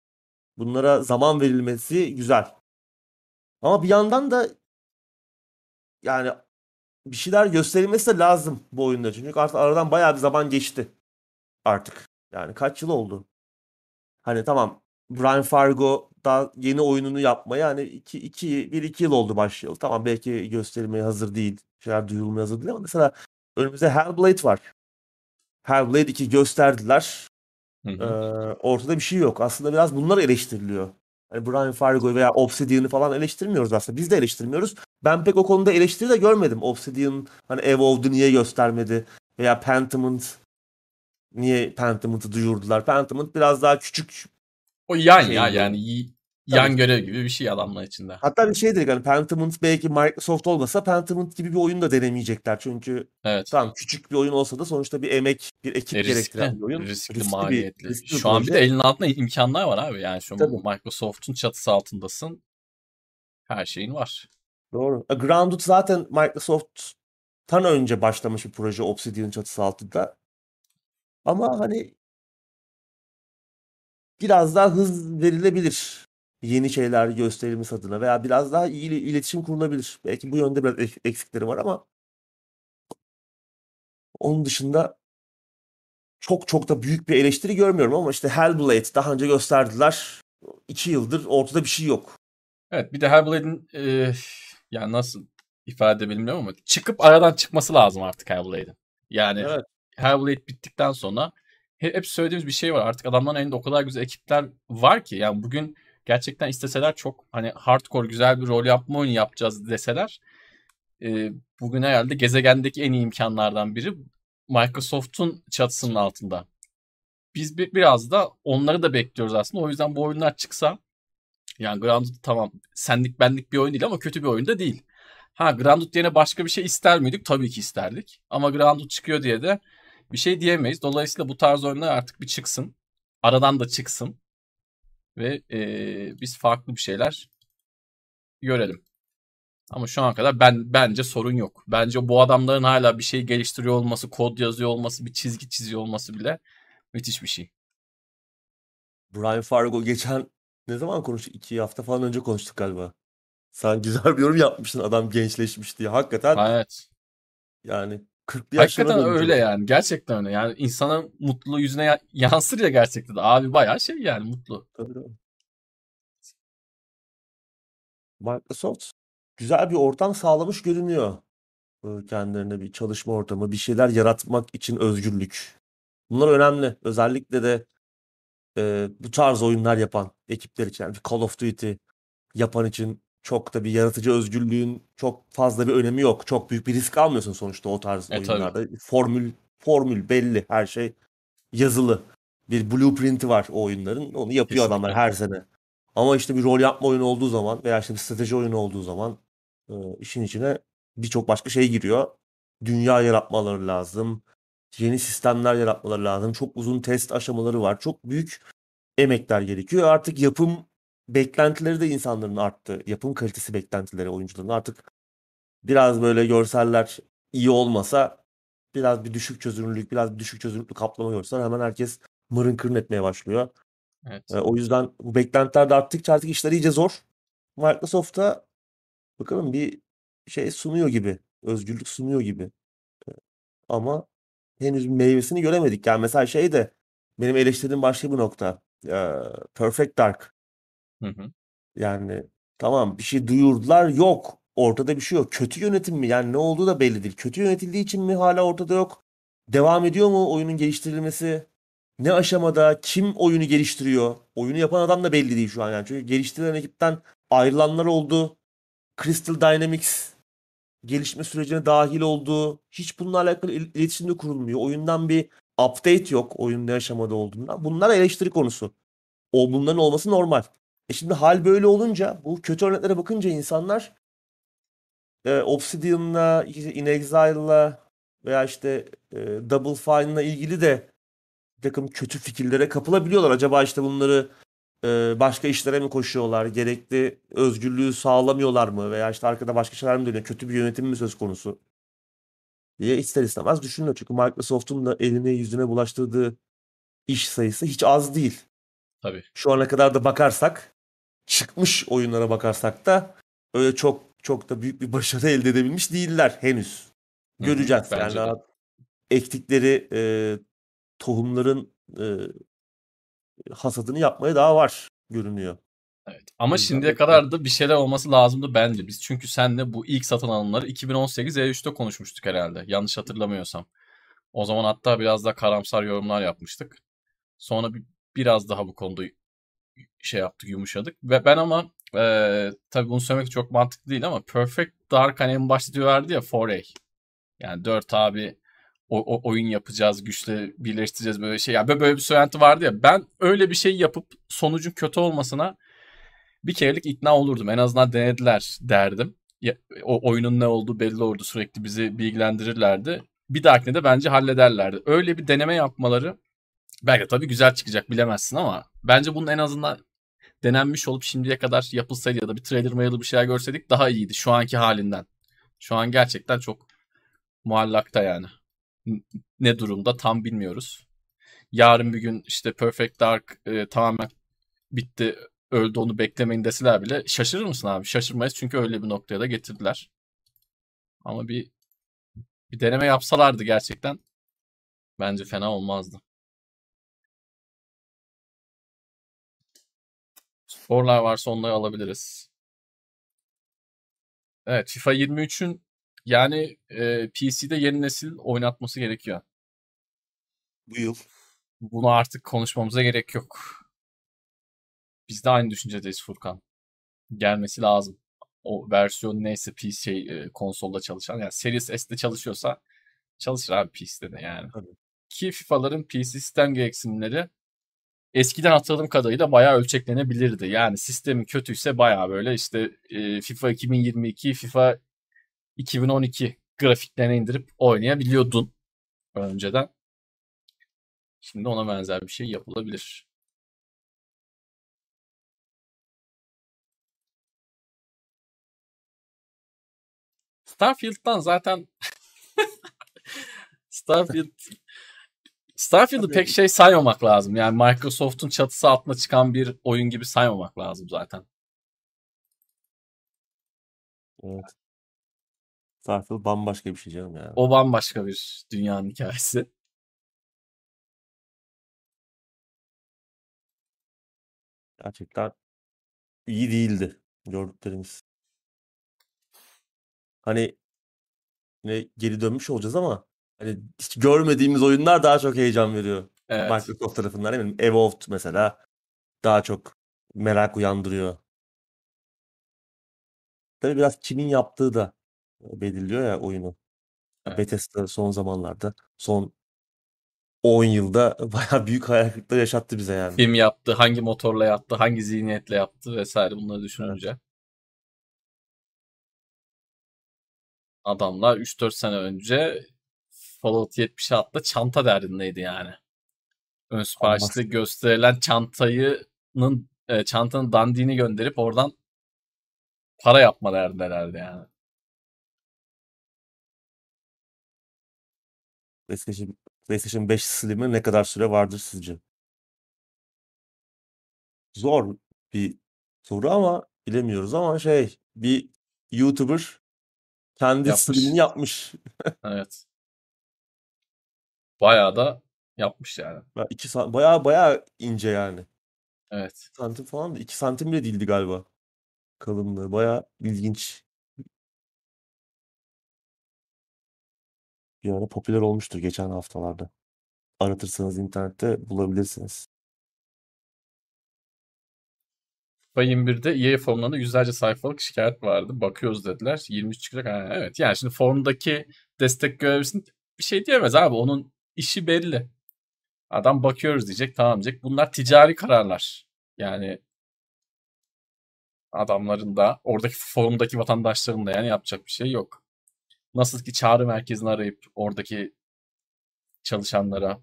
bunlara zaman verilmesi güzel. Ama bir yandan da yani bir şeyler gösterilmesi de lazım bu oyunda. Çünkü artık aradan bayağı bir zaman geçti artık. Yani kaç yıl oldu? Hani tamam Brian Fargo da yeni oyununu yapmaya hani 2 2 1 2 yıl oldu başlayalı. Tamam belki gösterilmeye hazır değil. Şeyler duyurulmaya hazır değil ama mesela önümüzde Hellblade var. Hellblade 2 gösterdiler.
Hı
Ee,
hı.
ortada bir şey yok. Aslında biraz bunlar eleştiriliyor. Hani Brian Fargo veya Obsidian'ı falan eleştirmiyoruz aslında. Biz de eleştirmiyoruz. Ben pek o konuda eleştiri de görmedim. Obsidian hani Evolved'ı niye göstermedi? Veya Pentiment niye Pentiment'ı duyurdular? Pentiment biraz daha küçük
O yan
şey
ya yani. Yan görev gibi bir şey adamlar içinde.
Hatta bir şey dedik hani Pentiment belki Microsoft olmasa Pentiment gibi bir oyun da denemeyecekler. Çünkü
Evet.
tamam küçük bir oyun olsa da sonuçta bir emek, bir ekip
E,
gerektiren
riskli,
bir oyun.
riskli,
Riskli bir,
maliyetli.
riskli bir
Şu an bir de elinin altında imkanlar var abi. Yani şu
Tabii.
Microsoft'un çatısı altındasın. Her şeyin var.
Doğru. E, Grounded zaten Microsoft'tan önce başlamış bir proje Obsidian çatısı altında. Ama hani biraz daha hız verilebilir. Yeni şeyler gösterilmesi adına veya biraz daha iyi ile- iletişim kurulabilir. Belki bu yönde biraz ek- eksikleri var ama onun dışında çok çok da büyük bir eleştiri görmüyorum ama işte Hellblade daha önce gösterdiler. İki yıldır ortada bir şey yok.
Evet bir de Hellblade'in e, yani nasıl ifade bilmiyorum ama çıkıp aradan çıkması lazım artık Hellblade'in. Yani
Evet.
Hellblade bittikten sonra he- hep söylediğimiz bir şey var. Artık adamların elinde o kadar güzel ekipler var ki yani bugün gerçekten isteseler çok hani hardcore güzel bir rol yapma oyunu yapacağız deseler e, bugün herhalde gezegendeki en iyi imkanlardan biri Microsoft'un çatısının altında. Biz bir, biraz da onları da bekliyoruz aslında. O yüzden bu oyunlar çıksa yani Grounded tamam senlik benlik bir oyun değil ama kötü bir oyun da değil. Ha Grounded yerine başka bir şey ister miydik? Tabii ki isterdik. Ama Grounded çıkıyor diye de bir şey diyemeyiz. Dolayısıyla bu tarz oyunlar artık bir çıksın. Aradan da çıksın. Ve eee, biz farklı bir şeyler görelim. Ama şu ana kadar ben bence sorun yok. Bence bu adamların hala bir şey geliştiriyor olması, kod yazıyor olması, bir çizgi çiziyor olması bile müthiş bir şey.
Brian Fargo geçen Ne zaman konuştuk? İki hafta falan önce konuştuk galiba. Sen güzel bir yorum yapmışsın adam gençleşmiş diye. Hakikaten
Evet.
yani 40'lı yaşlarına
Hakikaten
dönmüş
öyle yani. Gerçekten öyle. Yani insanın mutlu yüzüne ya- yansır ya gerçekten. Abi bayağı şey yani mutlu.
Tabii. Microsoft güzel bir ortam sağlamış görünüyor. Kendilerine bir çalışma ortamı, bir şeyler yaratmak için özgürlük. Bunlar önemli. Özellikle de e, bu tarz oyunlar yapan ekipler için. Yani Call of Duty yapan için çok da bir yaratıcı özgürlüğün çok fazla bir önemi yok. Çok büyük bir risk almıyorsun sonuçta o tarz
E tabii.
oyunlarda. Formül formül belli. Her şey yazılı. Bir blueprint'i var o oyunların. Onu yapıyor adamlar
Kesinlikle.
her sene. Ama işte bir rol yapma oyunu olduğu zaman veya işte bir strateji oyunu olduğu zaman e, işin içine birçok başka şey giriyor. Dünya yaratmaları lazım. Yeni sistemler yaratmaları lazım. Çok uzun test aşamaları var. Çok büyük emekler gerekiyor. Artık yapım beklentileri de insanların arttı. Yapım kalitesi beklentileri oyuncuların artık biraz böyle görseller iyi olmasa biraz bir düşük çözünürlük, biraz bir düşük çözünürlüklü kaplama görseler hemen herkes mırın kırın etmeye başlıyor.
Evet.
E, o yüzden bu beklentiler de arttıkça artık işler iyice zor. Microsoft'ta bakalım bir şey sunuyor gibi, özgürlük sunuyor gibi. E, Ama henüz meyvesini göremedik. Yani mesela şey de benim eleştirdiğim başka bir nokta. E, Perfect Dark.
Hı hı.
Yani tamam bir şey duyurdular yok. Ortada bir şey yok. Kötü yönetim mi? Yani ne olduğu da belli değil. Kötü yönetildiği için mi hala ortada yok? Devam ediyor mu oyunun geliştirilmesi? Ne aşamada? Kim oyunu geliştiriyor? Oyunu yapan adam da belli değil şu an yani. Çünkü geliştirilen ekipten ayrılanlar oldu. Crystal Dynamics gelişme sürecine dahil oldu. Hiç bununla alakalı il- iletişim de kurulmuyor. Oyundan bir update yok oyun ne aşamada olduğundan. Bunlar eleştiri konusu. O bunların olması normal. E şimdi hal böyle olunca bu kötü örneklere bakınca insanlar e, Obsidian'la, işte In Exile'la veya işte e, Double Fine'la ilgili de bir takım kötü fikirlere kapılabiliyorlar. Acaba işte bunları e, başka işlere mi koşuyorlar? Gerekli özgürlüğü sağlamıyorlar mı? Veya işte arkada başka şeyler mi dönüyor? Kötü bir yönetim mi söz konusu? diye ister istemez düşünüyor. Çünkü Microsoft'un da eline yüzüne bulaştırdığı iş sayısı hiç az değil.
Tabii.
Şu ana kadar da bakarsak çıkmış oyunlara bakarsak da öyle çok çok da büyük bir başarı elde edebilmiş değiller henüz.
Hı hı.
Göreceğiz yani
de.
ektikleri e, tohumların e, hasadını yapmaya daha var görünüyor.
Evet. Ama şimdiye kadar da bir şeyler olması lazımdı bence. Biz çünkü senle bu ilk satın alımları 2018 E3'te konuşmuştuk herhalde. Yanlış hatırlamıyorsam. O zaman hatta biraz daha karamsar yorumlar yapmıştık. Sonra bir, biraz daha bu konuda şey yaptık, yumuşadık. Ve ben ama e, tabii bunu söylemek çok mantıklı değil ama Perfect Dark hani en başta diyorlardı ya Foray. Yani dört abi o, o- oyun yapacağız, güçle birleştireceğiz böyle şey. Yani böyle bir söylenti vardı ya. Ben öyle bir şey yapıp sonucun kötü olmasına bir kerelik ikna olurdum. En azından denediler derdim. Ya, o oyunun ne olduğu belli olurdu. Sürekli bizi bilgilendirirlerdi. Bir dahakine de bence hallederlerdi. Öyle bir deneme yapmaları belki tabii güzel çıkacak bilemezsin ama bence bunun en azından denenmiş olup şimdiye kadar yapılsaydı ya da bir trailer mailer bir şeyler görseydik daha iyiydi şu anki halinden. Şu an gerçekten çok muallakta yani. Ne durumda tam bilmiyoruz. Yarın bir gün işte Perfect Dark e, tamamen bitti öldü onu beklemeyin deseler bile şaşırır mısın abi? Şaşırmayız çünkü öyle bir noktaya da getirdiler. Ama bir bir deneme yapsalardı gerçekten bence fena olmazdı. Skorlar varsa onları alabiliriz. Evet FIFA 23'ün yani e, PC'de yeni nesil oynatması gerekiyor.
Bu yıl.
Bunu artık konuşmamıza gerek yok. Biz de aynı düşüncedeyiz Furkan. Gelmesi lazım. O versiyon neyse PC şey, e, konsolda çalışan. Yani Series S'de çalışıyorsa çalışır abi PC'de de yani.
Tabii.
Ki FIFA'ların PC sistem gereksinimleri eskiden hatırladığım kadarıyla bayağı ölçeklenebilirdi. Yani sistemi kötüyse bayağı böyle işte e, FIFA 2022, FIFA 2012 grafiklerine indirip oynayabiliyordun önceden. Şimdi ona benzer bir şey yapılabilir. Starfield'dan zaten Starfield Starfield'ı pek şey saymamak lazım. Yani Microsoft'un çatısı altına çıkan bir oyun gibi saymamak lazım zaten.
Evet. Starfield bambaşka bir şey canım ya.
O bambaşka bir dünyanın hikayesi.
Gerçekten iyi değildi gördüklerimiz. Hani yine geri dönmüş olacağız ama hani hiç görmediğimiz oyunlar daha çok heyecan veriyor.
Evet.
Microsoft tarafından eminim. Evolved mesela daha çok merak uyandırıyor. Tabii biraz kimin yaptığı da belirliyor ya oyunu.
Evet.
Bethesda son zamanlarda, son 10 yılda bayağı büyük hayal kırıklığı yaşattı bize yani.
Film yaptı, hangi motorla yaptı, hangi zihniyetle yaptı vesaire bunları düşününce. Adamlar 3-4 sene önce Fallout 70'e atla çanta derdindeydi yani. Ön siparişte gösterilen çantayının e, çantanın dandiğini gönderip oradan para yapma derdindelerdi yani.
PlayStation, PlayStation 5 Slim'e ne kadar süre vardır sizce? Zor bir soru ama bilemiyoruz ama şey bir YouTuber kendi
Yapmış.
Slim'ini yapmış.
Evet. Bayağı da yapmış yani.
Ya iki sa- bayağı bayağı ince yani.
Evet.
Santim falan da 2 santim bile değildi galiba. Kalınlığı bayağı ilginç. Bir ara popüler olmuştur geçen haftalarda. Aratırsanız internette bulabilirsiniz.
FIFA 21'de EA forumlarında yüzlerce sayfalık şikayet vardı. Bakıyoruz dediler. 23 çıkacak. Ha, evet yani şimdi forumdaki destek görevlisinin bir şey diyemez abi. Onun işi belli. Adam bakıyoruz diyecek tamam diyecek. Bunlar ticari kararlar. Yani adamların da oradaki forumdaki vatandaşların da yani yapacak bir şey yok. Nasıl ki çağrı merkezini arayıp oradaki çalışanlara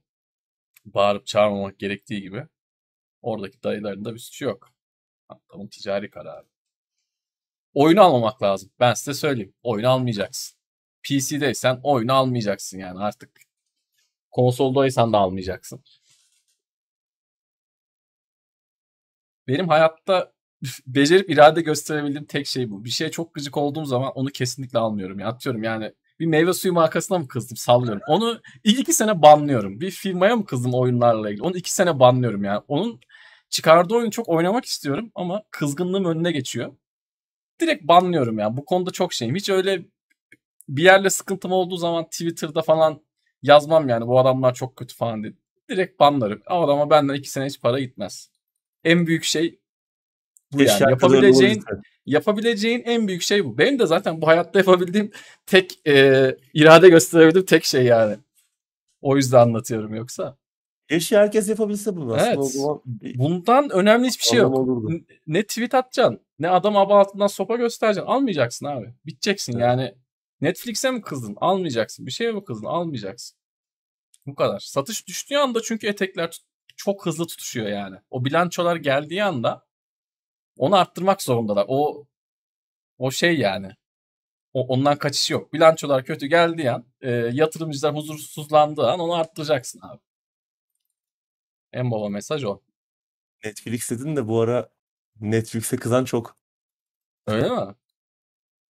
bağırıp çağırmamak gerektiği gibi oradaki dayıların da bir suçu yok. Adamın ticari kararı. Oyunu almamak lazım. Ben size söyleyeyim. Oyunu almayacaksın. PC'deysen oyunu almayacaksın yani artık. Konsoldaysan da almayacaksın. Benim hayatta becerip irade gösterebildiğim tek şey bu. Bir şeye çok gıcık olduğum zaman onu kesinlikle almıyorum. Ya atıyorum yani bir meyve suyu markasına mı kızdım sallıyorum. Onu iki sene banlıyorum. Bir firmaya mı kızdım oyunlarla ilgili. Onu iki sene banlıyorum yani. Onun çıkardığı oyunu çok oynamak istiyorum ama kızgınlığım önüne geçiyor. Direkt banlıyorum yani. Bu konuda çok şeyim. Hiç öyle bir yerle sıkıntım olduğu zaman Twitter'da falan yazmam yani bu adamlar çok kötü falan diye. Direkt banlarım. O adama benden iki sene hiç para gitmez. En büyük şey bu
Keşke
yani. Yapabileceğin yapabileceğin en büyük şey bu. Benim de zaten bu hayatta yapabildiğim tek e, irade gösterebildiğim tek şey yani. O yüzden anlatıyorum yoksa.
Keşke herkes yapabilse bunu
Evet.
zaman
Bundan önemli hiçbir şey yok.
olurdu.
Ne tweet atacaksın, ne adam aba altından sopa göstereceksin. Almayacaksın abi. Biteceksin
Evet.
yani. Netflix'e mi kızdın? Almayacaksın. Bir şeye mi kızdın? Almayacaksın. Bu kadar. Satış düştüğü anda çünkü etekler çok hızlı tutuşuyor yani. O bilançolar geldiği anda onu arttırmak zorundalar. O o şey yani. O, ondan kaçış yok. Bilançolar kötü geldiği an, e, yatırımcılar huzursuzlandığı an onu arttıracaksın abi. En baba mesaj o.
Netflix dedin de bu ara Netflix'e kızan çok.
Öyle mi?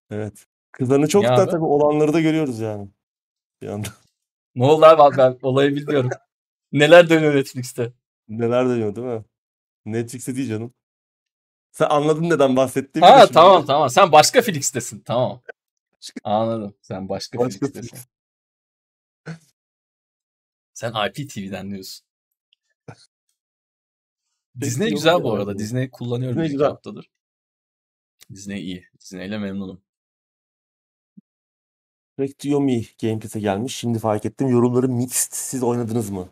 Evet. Kızanı çok da
abi?
tabii olanları da görüyoruz yani. Bir anda.
Ne oldu abi ben olayı bilmiyorum. Neler dönüyor Netflix'te?
Neler dönüyor değil mi? Netflix'e değil canım. Sen anladın neden bahsettiğimi de
Ha
şimdi.
tamam tamam. Sen başka Felix'tesin. Tamam. Anladım. Sen başka,
Başka
Felix'tesin.
Felix.
Sen IPTV'den diyorsun. Disney güzel
olur
bu
ya
arada.
bu.
Disney kullanıyorum
Disney
bir iki
güzel.
haftadır. Disney iyi. Disney ile memnunum.
Direkt Yomi Game Pass'e gelmiş. Şimdi fark ettim. Yorumları mixed. Siz oynadınız mı?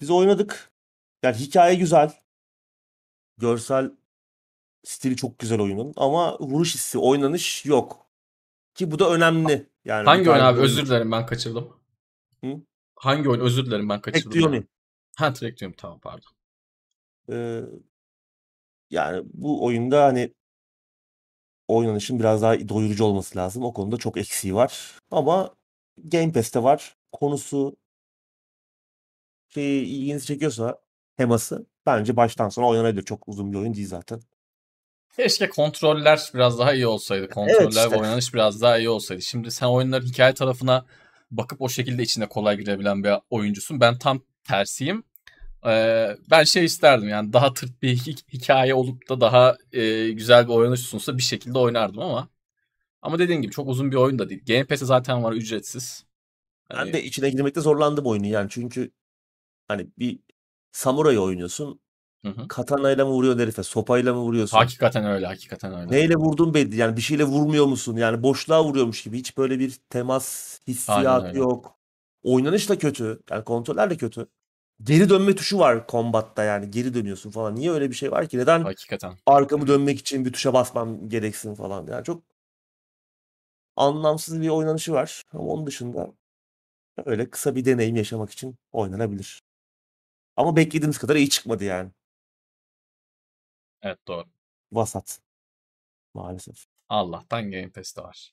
Biz oynadık. Yani hikaye güzel. Görsel stili çok güzel oyunun. Ama vuruş hissi, oynanış yok. Ki bu da önemli. Yani
Hangi oyun abi?
oyun-
Özür dilerim ben kaçırdım.
Hı?
Hangi oyun? Özür dilerim ben kaçırdım.
Direkt Yomi.
Ha diyorum tamam pardon.
Ee, yani bu oyunda hani oynanışın biraz daha doyurucu olması lazım. O konuda çok eksiği var. Ama Game Pass'te var. Konusu şeyi ilginizi çekiyorsa teması bence baştan sona oynanabilir. Çok uzun bir oyun değil zaten.
Keşke kontroller biraz daha iyi olsaydı. Kontroller
Evet işte.
ve oynanış biraz daha iyi olsaydı. Şimdi sen oyunların hikaye tarafına bakıp o şekilde içine kolay girebilen bir oyuncusun. Ben tam tersiyim. Ee, ben şey isterdim yani daha tırt bir hi- hikaye olup da daha e, güzel bir oynanış sunsa bir şekilde oynardım ama ama dediğin gibi çok uzun bir oyun da değil. Game Pass'i zaten var ücretsiz.
Ben
Hani,
de içine girmekte zorlandım oyunu yani. Çünkü hani bir samuray oynuyorsun.
hı hı.
Katanayla mı vuruyorsun herife? Sopayla mı vuruyorsun?
Hakikaten öyle, hakikaten öyle.
Neyle vurdun belli. Yani bir şeyle vurmuyor musun? Yani boşluğa vuruyormuş gibi. Hiç böyle bir temas hissiyatı yok. Oynanış da kötü. Yani kontroller de kötü. Geri dönme tuşu var kombatta yani. Geri dönüyorsun falan. Niye öyle bir şey var ki? Neden
Hakikaten.
arkamı dönmek için bir tuşa basmam gereksin falan. Yani çok anlamsız bir oynanışı var. Ama onun dışında öyle kısa bir deneyim yaşamak için oynanabilir. Ama beklediğimiz kadar iyi çıkmadı yani.
Evet doğru.
Vasat. Maalesef.
Allah'tan Game Pass'te var.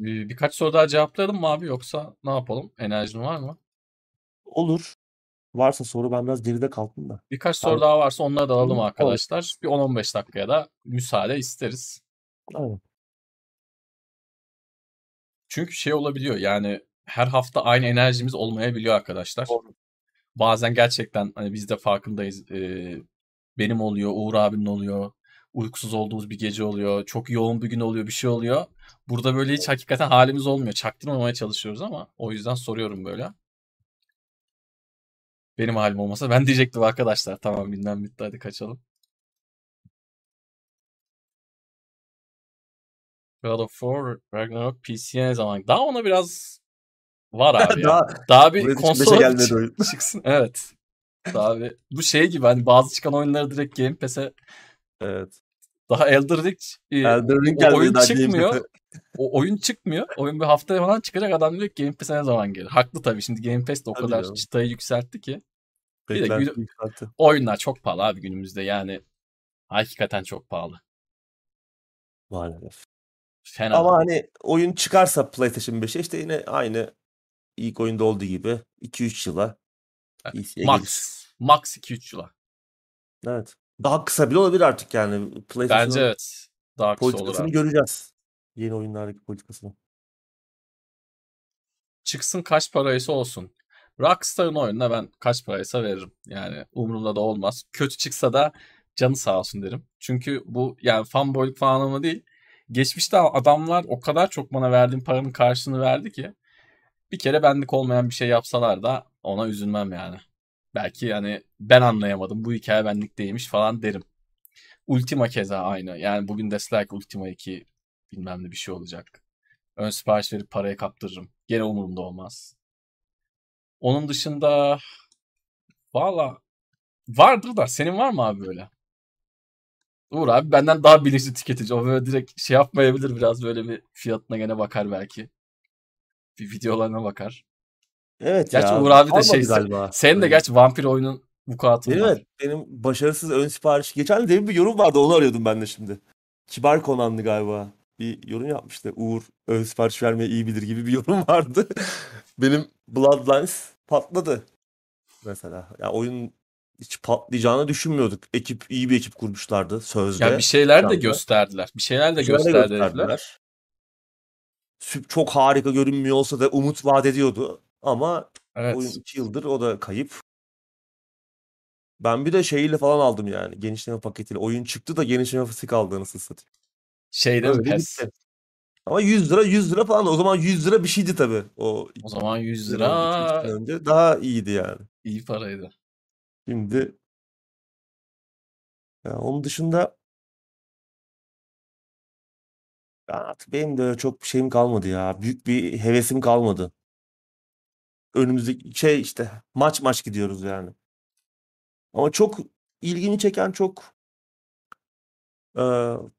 Birkaç soru daha cevaplayalım mı abi yoksa ne yapalım? Enerjin var mı?
Olur. Varsa soru ben biraz geride kaldım da.
Birkaç soru daha varsa onları da alalım
Olur.
arkadaşlar. Bir 10-15 dakikaya da müsaade isteriz.
Aynen.
Çünkü şey olabiliyor yani her hafta aynı enerjimiz olmayabiliyor arkadaşlar.
Doğru.
Bazen gerçekten hani biz de farkındayız. Ee, benim oluyor, Uğur abinin oluyor. Uykusuz olduğumuz bir gece oluyor. Çok yoğun bir gün oluyor, bir şey oluyor. Burada böyle hiç hakikaten halimiz olmuyor. Çaktırmamaya çalışıyoruz ama o yüzden soruyorum böyle. Benim halim olmasa ben diyecektim arkadaşlar. Tamam gündem bitti hadi kaçalım. God of War Ragnarok PC'ye ne zaman? Daha ona biraz var abi.
Daha
Daha bir konsol çıksın. Evet. Daha bir bu şey gibi hani bazı çıkan oyunları direkt Game Pass'e
Evet.
daha Elder Ring e,
Elden Ring
o oyun çıkmıyor. O oyun çıkmıyor. Oyun bir haftaya falan çıkacak adam diyor ki Game Pass'e ne zaman gelir? Haklı tabii. Şimdi Game Pass de o
Tabii
kadar
canım.
çıtayı yükseltti ki. Bir de
Beklenti
gün-
yükseltti.
oyunlar çok pahalı abi günümüzde. Yani hakikaten çok pahalı.
Maalesef.
Fena.
Ama hani oyun çıkarsa PlayStation 5'e işte yine aynı ilk oyunda olduğu gibi 2-3 yıla
Evet,
gelir.
Max. Max 2-3 yıla.
Evet. Daha kısa bile olabilir artık yani.
Bence evet. Daha kısa olur
politikasını
abi.
göreceğiz. Yeni oyunlardaki politikasını.
Çıksın kaç paraysa olsun. Rockstar'ın oyununa ben kaç paraysa veririm. Yani umurumda da olmaz. Kötü çıksa da canı sağ olsun derim. Çünkü bu yani fanboyluk falan ama değil. Geçmişte adamlar o kadar çok bana verdiğim paranın karşılığını verdi ki bir kere benlik olmayan bir şey yapsalar da ona üzülmem yani. Belki yani ben anlayamadım bu hikaye benlik değilmiş falan derim. Ultima keza aynı. Yani bugün deseler ki Ultima 2 bilmem ne bir şey olacak. Ön sipariş verip parayı kaptırırım. Gene umurumda olmaz. Onun dışında valla vardır da senin var mı abi böyle? Uğur abi benden daha bilinçli tüketici. O böyle direkt şey yapmayabilir biraz böyle bir fiyatına gene bakar belki. Bir videolarına bakar.
Evet
Gerçi
ya.
Uğur abi de şey
galiba.
senin de gerçi vampir oyunun vukuatın
Benim
var.
evet. Benim başarısız ön sipariş. Geçen de demin bir yorum vardı onu arıyordum ben de şimdi. Kibar Konanlı galiba. Bir yorum yapmıştı. Uğur ön sipariş vermeyi iyi bilir gibi bir yorum vardı. Benim Bloodlines patladı. Mesela. Ya oyun hiç patlayacağını düşünmüyorduk. Ekip iyi bir ekip kurmuşlardı sözde.
Ya bir şeyler de gösterdiler. Bir şeyler de
Bir şeyler gösterdiler. Sü- Çok harika görünmüyor olsa da umut vaat ediyordu. Ama
Evet.
oyun 2 yıldır o da kayıp. Ben bir de şeyiyle falan aldım yani. Genişleme paketiyle. Oyun çıktı da genişleme fasik aldı anasını satayım.
Şey değil mi
Öyle
PES?
gitti. Ama 100 lira 100 lira falan. O zaman 100 lira bir şeydi tabii. O
O zaman 100
2 sene önce, 2
lira
önce daha iyiydi yani.
iyi paraydı.
Şimdi ya onun dışında ya artık benim de öyle çok bir şeyim kalmadı ya. Büyük bir hevesim kalmadı. Önümüzdeki şey işte maç maç gidiyoruz yani. Ama çok ilgimi çeken çok eee,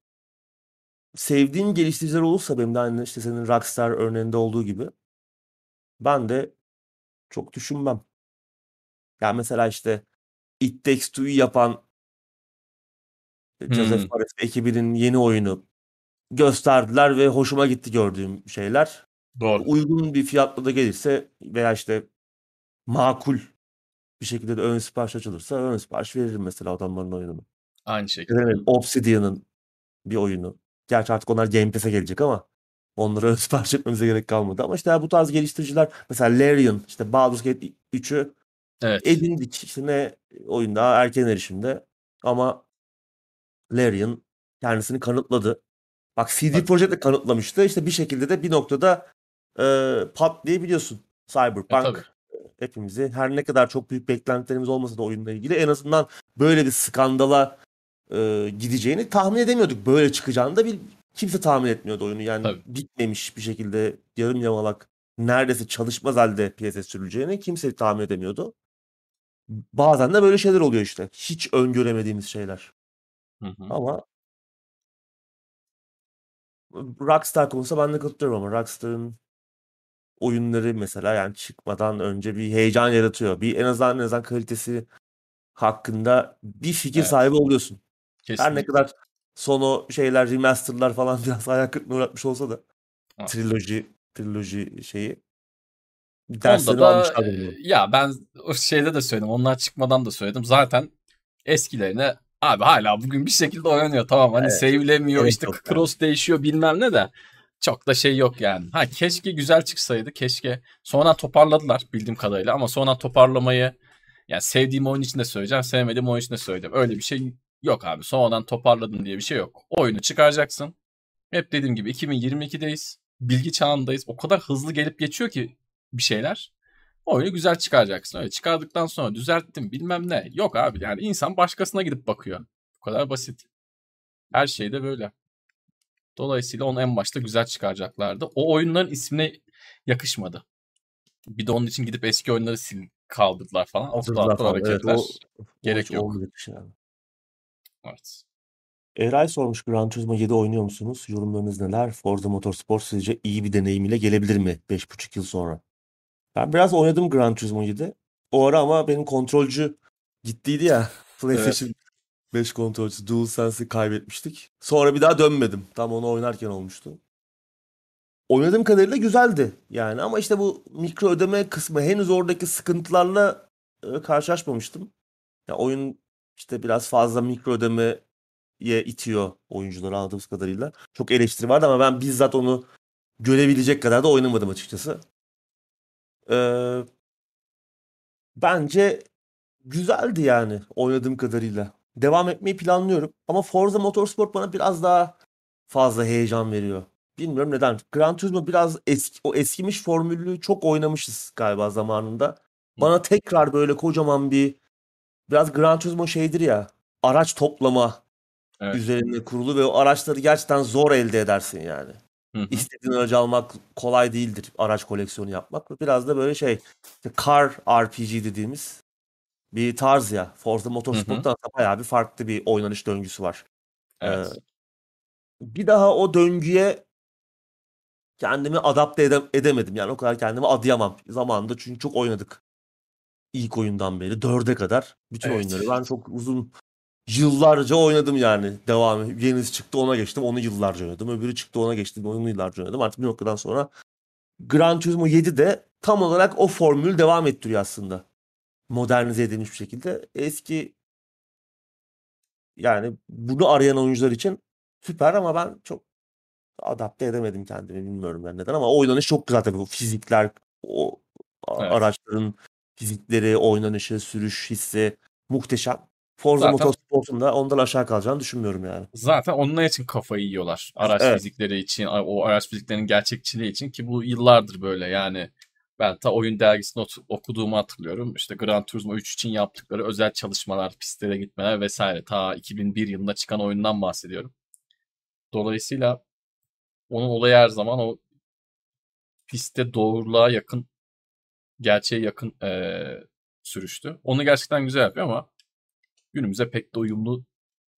sevdiğim geliştiriciler olursa benim de aynı işte senin Rockstar örneğinde olduğu gibi ben de çok düşünmem. Yani mesela işte It Takes Two'yu yapan
Hmm.
Joseph Fares ekibinin yeni oyunu gösterdiler ve hoşuma gitti gördüğüm şeyler.
Doğru.
Uygun bir fiyatla da gelirse veya işte makul bir şekilde de ön sipariş açılırsa ön sipariş veririm mesela adamların oyununu.
Aynı şekilde.
Yani Obsidian'ın bir oyunu. Gerçi artık onlar Game Pass'e gelecek ama onları ön sipariş etmemize gerek kalmadı. Ama işte bu tarz geliştiriciler mesela Larian, işte Baldur's Gate 3'ü
Evet.
edindik. İşte ne oyun daha erken erişimde ama Larian kendisini kanıtladı. Bak CD. Projekt de kanıtlamıştı. İşte bir şekilde de bir noktada e, patlayabiliyorsun.
E,
Cyberpunk
tabii.
hepimizi her ne kadar çok büyük beklentilerimiz olmasa da oyunla ilgili en azından böyle bir skandala e, gideceğini tahmin edemiyorduk. Böyle çıkacağını da bir, kimse tahmin etmiyordu oyunu. Yani
Tabii.
bitmemiş bir şekilde yarım yamalak neredeyse çalışmaz halde piyasaya sürüleceğini kimse tahmin edemiyordu. Bazen de böyle şeyler oluyor işte. Hiç öngöremediğimiz şeyler.
Hı hı.
Ama Rockstar konusunda ben de katılıyorum ama Rockstar'ın oyunları mesela yani çıkmadan önce bir heyecan yaratıyor. Bir en azından en azından kalitesi hakkında bir fikir
Evet.
sahibi oluyorsun. Her ne
Kesinlikle.
kadar son o şeyler remasterlar falan biraz hayal kırıklığına uğratmış olsa da
Evet.
triloji triloji şeyi
Onda
derslerini
da
almışlar
e,
bunu.
ya ben o şeyde de söyledim. Onlar çıkmadan da söyledim. Zaten eskilerine abi hala bugün bir şekilde oynanıyor. Tamam hani
Evet.
save'lemiyor
Gerek
işte cross değişiyor bilmem ne de çok da şey yok yani. Ha keşke güzel çıksaydı. Keşke sonra toparladılar bildiğim kadarıyla ama sonra toparlamayı yani sevdiğim oyun için de söyleyeceğim, sevmediğim oyun için de söyleyeceğim. Öyle bir şey yok abi. Sonradan toparladın diye bir şey yok. Oyunu çıkaracaksın. Hep dediğim gibi 2022'deyiz. Bilgi çağındayız. O kadar hızlı gelip geçiyor ki bir şeyler. Oyunu güzel çıkaracaksın. Öyle çıkardıktan sonra düzelttim bilmem ne. Yok abi yani insan başkasına gidip bakıyor. Bu kadar basit. Her şey de böyle. Dolayısıyla onu en başta güzel çıkaracaklardı. O oyunların ismine yakışmadı. Bir de onun için gidip eski oyunları sil kaldırdılar falan. Aptal aptal
falan. Evet,
hareketler.
o, o
Gerek
hiç
yok.
şey yani.
Evet.
Eray sormuş Gran Turismo 7 oynuyor musunuz? Yorumlarınız neler? Forza Motorsport sizce iyi bir deneyim ile gelebilir mi 5,5 yıl sonra? Ben biraz oynadım Gran Turismo 7. O ara ama benim kontrolcü gittiydi ya. PlayStation 5 kontrolcüsü DualSense'i kaybetmiştik. Sonra bir daha dönmedim. Tam onu oynarken olmuştu. Oynadığım kadarıyla güzeldi yani ama işte bu mikro ödeme kısmı henüz oradaki sıkıntılarla e, karşılaşmamıştım. Ya oyun işte biraz fazla mikro ödemeye itiyor oyuncuları anladığımız kadarıyla. Çok eleştiri vardı ama ben bizzat onu görebilecek kadar da oynamadım açıkçası. Ee, bence güzeldi yani oynadığım kadarıyla. Devam etmeyi planlıyorum. Ama Forza Motorsport bana biraz daha fazla heyecan veriyor. Bilmiyorum neden. Gran Turismo biraz eski, o eskimiş formülü çok oynamışız galiba zamanında. Bana tekrar böyle kocaman bir biraz Gran Turismo şeydir ya araç toplama
Evet.
üzerine kurulu ve o araçları gerçekten zor elde edersin yani.
Hı hı.
İstediğin aracı almak kolay değildir araç koleksiyonu yapmak. Biraz da böyle şey işte car RPG dediğimiz bir tarz ya. Forza Motorsport'ta bayağı bir farklı bir oynanış döngüsü var.
Evet.
Bir daha o döngüye kendimi adapte ede- edemedim. Yani o kadar kendimi adayamam zamanında çünkü çok oynadık. İlk oyundan beri dörde kadar bütün
Evet.
oyunları ben çok uzun yıllarca oynadım yani devamı. Yenisi çıktı ona geçtim onu yıllarca oynadım. Öbürü çıktı ona geçtim onu yıllarca oynadım. Artık bir noktadan sonra Gran Turismo 7 de tam olarak o formülü devam ettiriyor aslında. Modernize edilmiş bir şekilde. Eski yani bunu arayan oyuncular için süper ama ben çok adapte edemedim kendimi bilmiyorum ben neden ama oynanış çok güzel tabii bu fizikler o
Evet.
araçların fizikleri, oynanışı, sürüş hissi muhteşem. Forza Motorsport'un da ondan aşağı kalacağını düşünmüyorum yani.
Zaten onun için kafayı yiyorlar. Araç
Evet.
fizikleri için, o araç fiziklerinin gerçekçiliği için ki bu yıllardır böyle yani. Ben ta oyun dergisinde ot- okuduğumu hatırlıyorum. İşte Gran Turismo 3 için yaptıkları özel çalışmalar, pistlere gitmeler vesaire. Ta 2001 yılında çıkan oyundan bahsediyorum. Dolayısıyla onun olayı her zaman o pistte doğruluğa yakın, gerçeğe yakın eee, sürüştü. Onu gerçekten güzel yapıyor ama günümüze pek de uyumlu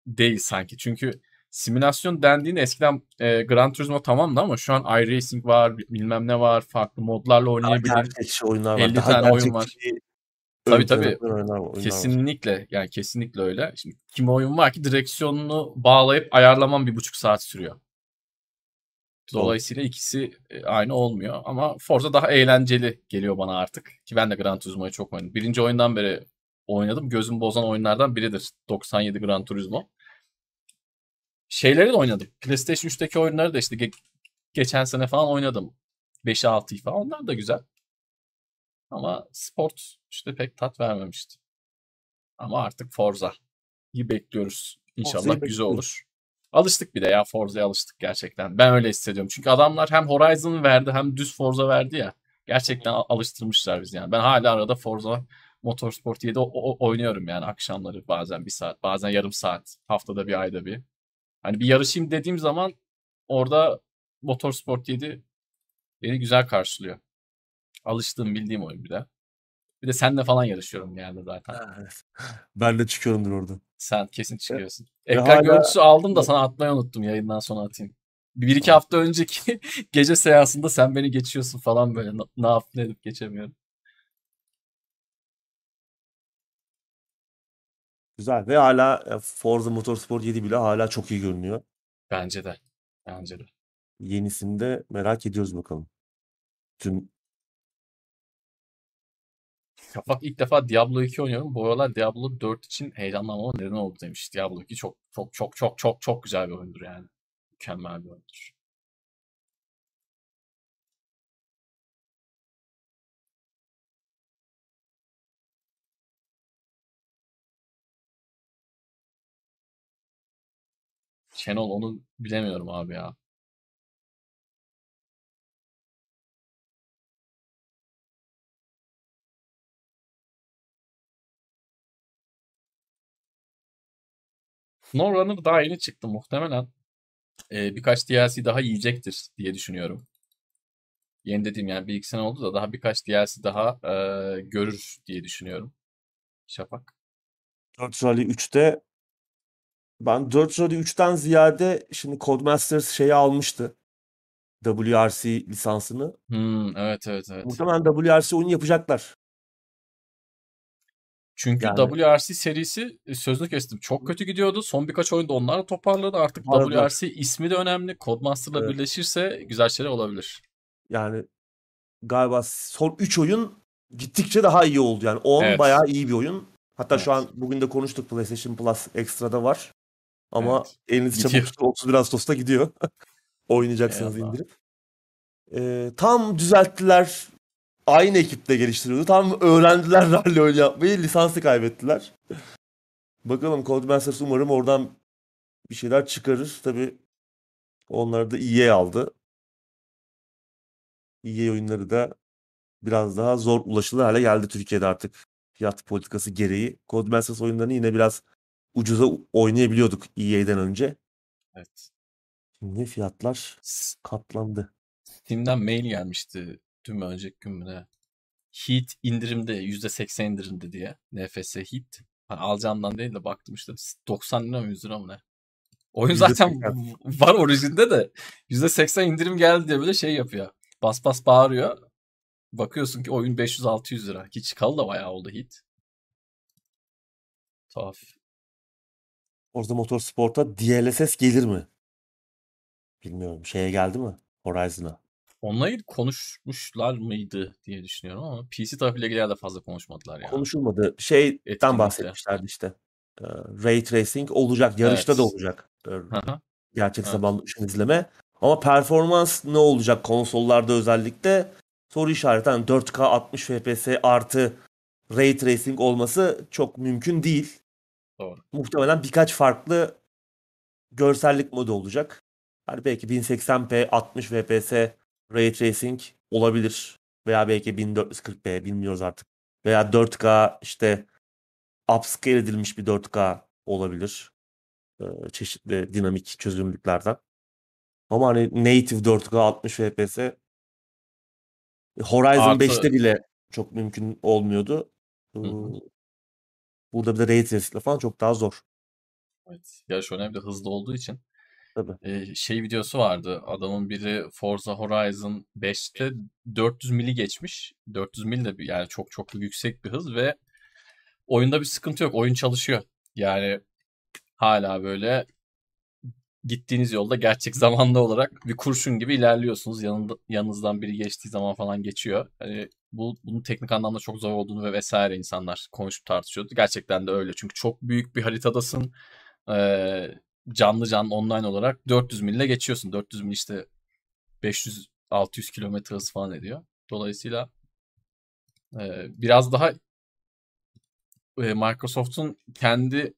değil sanki. Çünkü simülasyon dendiğinde eskiden e, Gran Turismo tamamdı ama şu an iRacing var, bilmem ne var, farklı modlarla
Daha
oynayabilir.
gerçekçi oyunlar var.
50
Daha
tane oyun var. Tabii, tabii.
oyunlar, oyunlar var.
Kesinlikle yani kesinlikle öyle. Şimdi kimi oyun var ki direksiyonunu bağlayıp ayarlaman bir buçuk saat sürüyor. Dolayısıyla ikisi e, aynı olmuyor. Ama Forza daha eğlenceli geliyor bana artık. Ki ben de Gran Turismo'yu çok oynadım. Birinci oyundan beri oynadım. Gözüm bozan oyunlardan biridir. 97 Gran Turismo. Şeyleri de oynadım. PlayStation 3'teki oyunları da işte ge- geçen sene falan oynadım. 5'i 6'yı falan. Onlar da güzel. Ama sport işte pek tat vermemişti. Ama artık Forza'yı bekliyoruz. İnşallah
Forza'yı
güzel
bekliyoruz.
olur. Alıştık bir de ya Forza'ya alıştık gerçekten. Ben öyle hissediyorum. Çünkü adamlar hem Horizon verdi hem düz Forza verdi ya. Gerçekten al- alıştırmışlar bizi yani. Ben hala arada Forza Motorsport 7 o- o- oynuyorum yani akşamları bazen bir saat, bazen yarım saat, haftada bir ayda bir. Hani bir yarışayım dediğim zaman orada Motorsport 7 beni güzel karşılıyor. Alıştığım bildiğim oyun bir de. Bir de seninle falan yarışıyorum yani zaten.
Evet. Ben de çıkıyorumdur orada.
Sen kesin çıkıyorsun.
Ve
Ekran
hala-
görüntüsü aldım da sana atmayı unuttum yayından sonra atayım. Bir iki hafta önceki gece seansında sen beni geçiyorsun falan böyle. Ne, ne yapıp ne edip geçemiyorum.
Güzel ve hala e, Forza Motorsport 7 bile hala çok iyi görünüyor.
Bence de. Bence de.
Yenisini de merak ediyoruz bakalım. Tüm
Ya bak ilk defa Diablo 2 oynuyorum. Bu aralar Diablo 4 için heyecanlanmama neden oldu demiş. Diablo 2 çok çok çok çok çok çok güzel bir oyundur yani. Mükemmel bir oyundur. Şenol onu bilemiyorum abi ya. SnowRunner daha yeni çıktı muhtemelen. e, birkaç DLC daha yiyecektir diye düşünüyorum. Yeni dediğim yani bir iki sene oldu da daha birkaç DLC daha e, görür diye düşünüyorum. Şafak.
4 Rally 3'te ben 4 Rally 3'ten ziyade şimdi Codemasters şeyi almıştı. WRC lisansını.
Hmm, evet evet evet.
Muhtemelen WRC oyunu yapacaklar.
Çünkü
Yani-
WRC serisi e, sözünü kestim. Çok kötü gidiyordu. Son birkaç oyunda onlar da toparladı. Artık
Toparladılar.
WRC ismi de önemli. Codemaster'la
Evet.
birleşirse güzel şeyler olabilir.
Yani galiba son 3 oyun gittikçe daha iyi oldu. Yani 10
Evet.
bayağı iyi bir oyun. Hatta şu
Evet.
an bugün de konuştuk PlayStation Plus Extra'da var. Ama
Evet.
eliniz çabuk tutun 31 Ağustos'ta gidiyor. Oynayacaksınız
Eyvallah.
indirip. Ee, tam düzelttiler. Aynı ekipte geliştiriyordu. Tam öğrendiler rally oyunu yapmayı. Lisansı kaybettiler. Bakalım Codemasters umarım oradan bir şeyler çıkarır. Tabii onları da EA aldı. EA oyunları da biraz daha zor ulaşılır hale geldi Türkiye'de artık. Fiyat politikası gereği. Codemasters oyunlarını yine biraz ucuza oynayabiliyorduk EA'den önce.
Evet.
Şimdi fiyatlar katlandı.
Steam'den mail gelmişti. Mü önceki gün mü? Heat indirimde %80 indirimde diye. NFS Heat. Hani alacağımdan değil de baktım işte 90 lira mı 100 lira mı ne? Oyun zaten
%80.
var orijinde de %80 indirim geldi diye böyle şey yapıyor. Bas bas bağırıyor. Bakıyorsun ki oyun 500-600 lira. Ki çıkalı da bayağı oldu Heat. Tuhaf.
Forza Motorsport'a DLSS gelir mi? Bilmiyorum. Şeye geldi mi? Horizon'a.
Onunla ilgili konuşmuşlar mıydı diye düşünüyorum ama PC tarafıyla ilgili de fazla konuşmadılar ya.
Konuşulmadı. Şeyden
Etkinlikte.
bahsetmişlerdi işte. Ee, Ray Tracing olacak. Yarışta da
Evet.
olacak.
Hı hı.
Gerçek
Evet.
zamanlı ışın izleme. Ama performans ne olacak konsollarda özellikle? Soru işareti. Yani 4K 60 FPS artı Ray Tracing olması çok mümkün değil.
Doğru.
Muhtemelen birkaç farklı görsellik modu olacak. Hani belki 1080p 60 FPS Ray Tracing olabilir. Veya belki 1440p bilmiyoruz artık. Veya 4K işte upscale edilmiş bir 4K olabilir. Ee, çeşitli dinamik çözünürlüklerden. Ama hani native 4K 60 FPS Horizon
Artı-
5'te bile çok mümkün olmuyordu.
Hı hı.
Burada bir de Ray Tracing'le falan çok daha zor.
Evet. Yarış önemli hızlı olduğu için.
Tabii.
Ee, şey videosu vardı. Adamın biri Forza Horizon 5'te 400 mili geçmiş. 400 mil de bir, yani çok çok yüksek bir hız ve oyunda bir sıkıntı yok. Oyun çalışıyor. Yani hala böyle gittiğiniz yolda gerçek zamanlı olarak bir kurşun gibi ilerliyorsunuz. Yanında, yanınızdan biri geçtiği zaman falan geçiyor. Hani bu bunun teknik anlamda çok zor olduğunu ve vesaire insanlar konuşup tartışıyordu. Gerçekten de öyle. Çünkü çok büyük bir haritadasın. Ee, canlı canlı online olarak 400 mille geçiyorsun. 400 mil işte 500 600 kilometre hız falan ediyor. Dolayısıyla e, biraz daha e, Microsoft'un kendi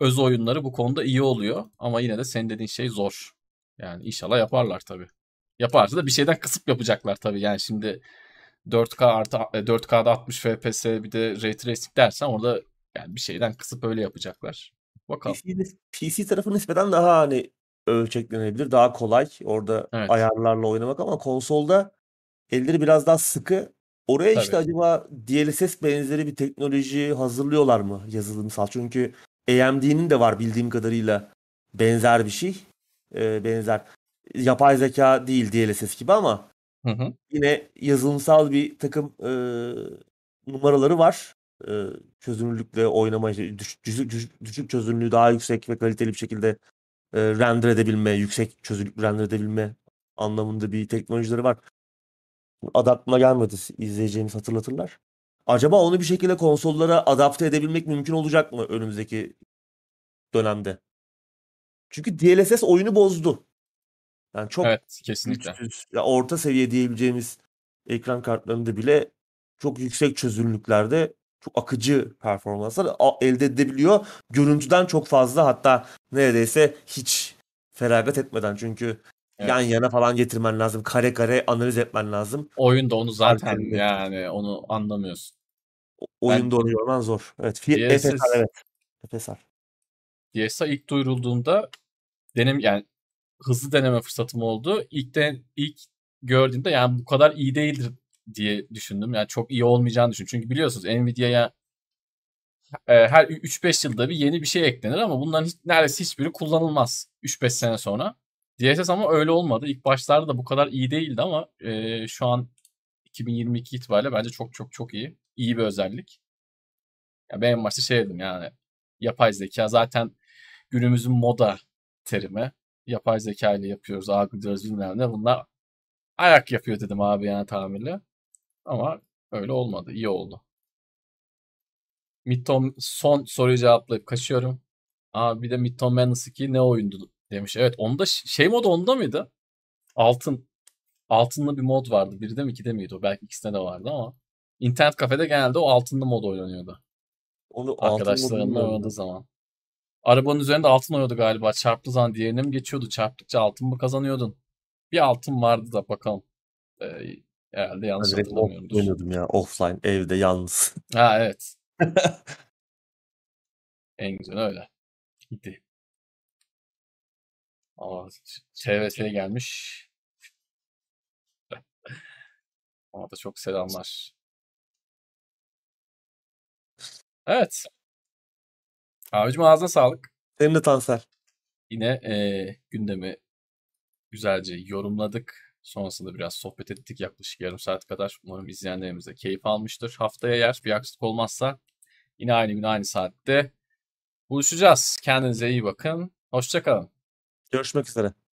öz oyunları bu konuda iyi oluyor. Ama yine de senin dediğin şey zor. Yani inşallah yaparlar tabii. Yaparsa da bir şeyden kısıp yapacaklar tabii. Yani şimdi 4K artı 4K'da 60 FPS bir de Ray Tracing dersen orada yani bir şeyden kısıp öyle yapacaklar. Bakalım.
PC, PC tarafı nispeten daha hani ölçeklenebilir. Daha kolay orada
Evet.
ayarlarla oynamak ama konsolda elleri biraz daha sıkı. Oraya işte
Tabii.
acaba DLSS benzeri bir teknoloji hazırlıyorlar mı yazılımsal? Çünkü AMD'nin de var bildiğim kadarıyla benzer bir şey. Ee, benzer. Yapay zeka değil DLSS gibi ama
Hı hı.
yine yazılımsal bir takım e, numaraları var. E, çözünürlükle oynama, düşük, düşük, düşük çözünürlüğü daha yüksek ve kaliteli bir şekilde e, render edebilme, yüksek çözünürlük render edebilme anlamında bir teknolojileri var. Adı aklıma gelmedi. İzleyeceğimiz hatırlatırlar. Acaba onu bir şekilde konsollara adapte edebilmek mümkün olacak mı önümüzdeki dönemde? Çünkü DLSS oyunu bozdu. Yani çok
Evet kesinlikle.
güçsüz, ya orta seviye diyebileceğimiz ekran kartlarında bile çok yüksek çözünürlüklerde çok akıcı performanslar elde edebiliyor. Görüntüden çok fazla hatta neredeyse hiç feragat etmeden çünkü
Evet.
yan yana falan getirmen lazım. Kare kare analiz etmen lazım.
Oyunda onu zaten
Kaliteli.
yani onu anlamıyorsun.
Oyunda onu görmen zor. Evet.
DLSS
FSR evet. FSR.
DSA ilk duyurulduğunda denem yani hızlı deneme fırsatım oldu. İlk de ilk gördüğümde yani bu kadar iyi değildir diye düşündüm. Yani çok iyi olmayacağını düşündüm. Çünkü biliyorsunuz Nvidia'ya e, her 3-5 yılda bir yeni bir şey eklenir ama bunların hiç, neredeyse hiçbiri kullanılmaz 3-5 sene sonra. DSS ama öyle olmadı. İlk başlarda da bu kadar iyi değildi ama e, şu an 2022 itibariyle bence çok çok çok iyi. İyi bir özellik. Ya ben en başta şey dedim yani yapay zeka zaten günümüzün moda terimi. Yapay zeka ile yapıyoruz, algılıyoruz bilmem ne. Bunlar ayak yapıyor dedim abi yani tamirle. Ama öyle olmadı. İyi oldu. Midtom son soruyu cevaplayıp kaçıyorum. Abi bir de Midtom Madness 2 ne oyundu demiş. Evet onda şey modu onda mıydı? Altın. Altınlı bir mod vardı. Birde mi ikide miydi o? Belki ikisinde de vardı ama. İnternet kafede genelde o altınlı mod oynanıyordu.
Onu
Arkadaşlarımla oynadığı zaman. Arabanın üzerinde altın oynuyordu galiba. Çarptığı zaman diğerine mi geçiyordu? Çarptıkça altın mı kazanıyordun? Bir altın vardı da bakalım. Ee, herhalde
Ben
yanlış
off-
hatırlamıyorumdur.
oynuyordum ya offline evde yalnız.
Ha evet. En güzel öyle. Gitti. Ama TVT gelmiş. Ona da çok selamlar. Evet. Abicim ağzına sağlık.
Senin de Tansel.
Yine eee, gündemi güzelce yorumladık. Sonrasında biraz sohbet ettik yaklaşık yarım saat kadar. Umarım izleyenlerimiz de keyif almıştır. Haftaya eğer bir aksilik olmazsa yine aynı gün aynı saatte buluşacağız. Kendinize iyi bakın. Hoşçakalın.
Görüşmek üzere.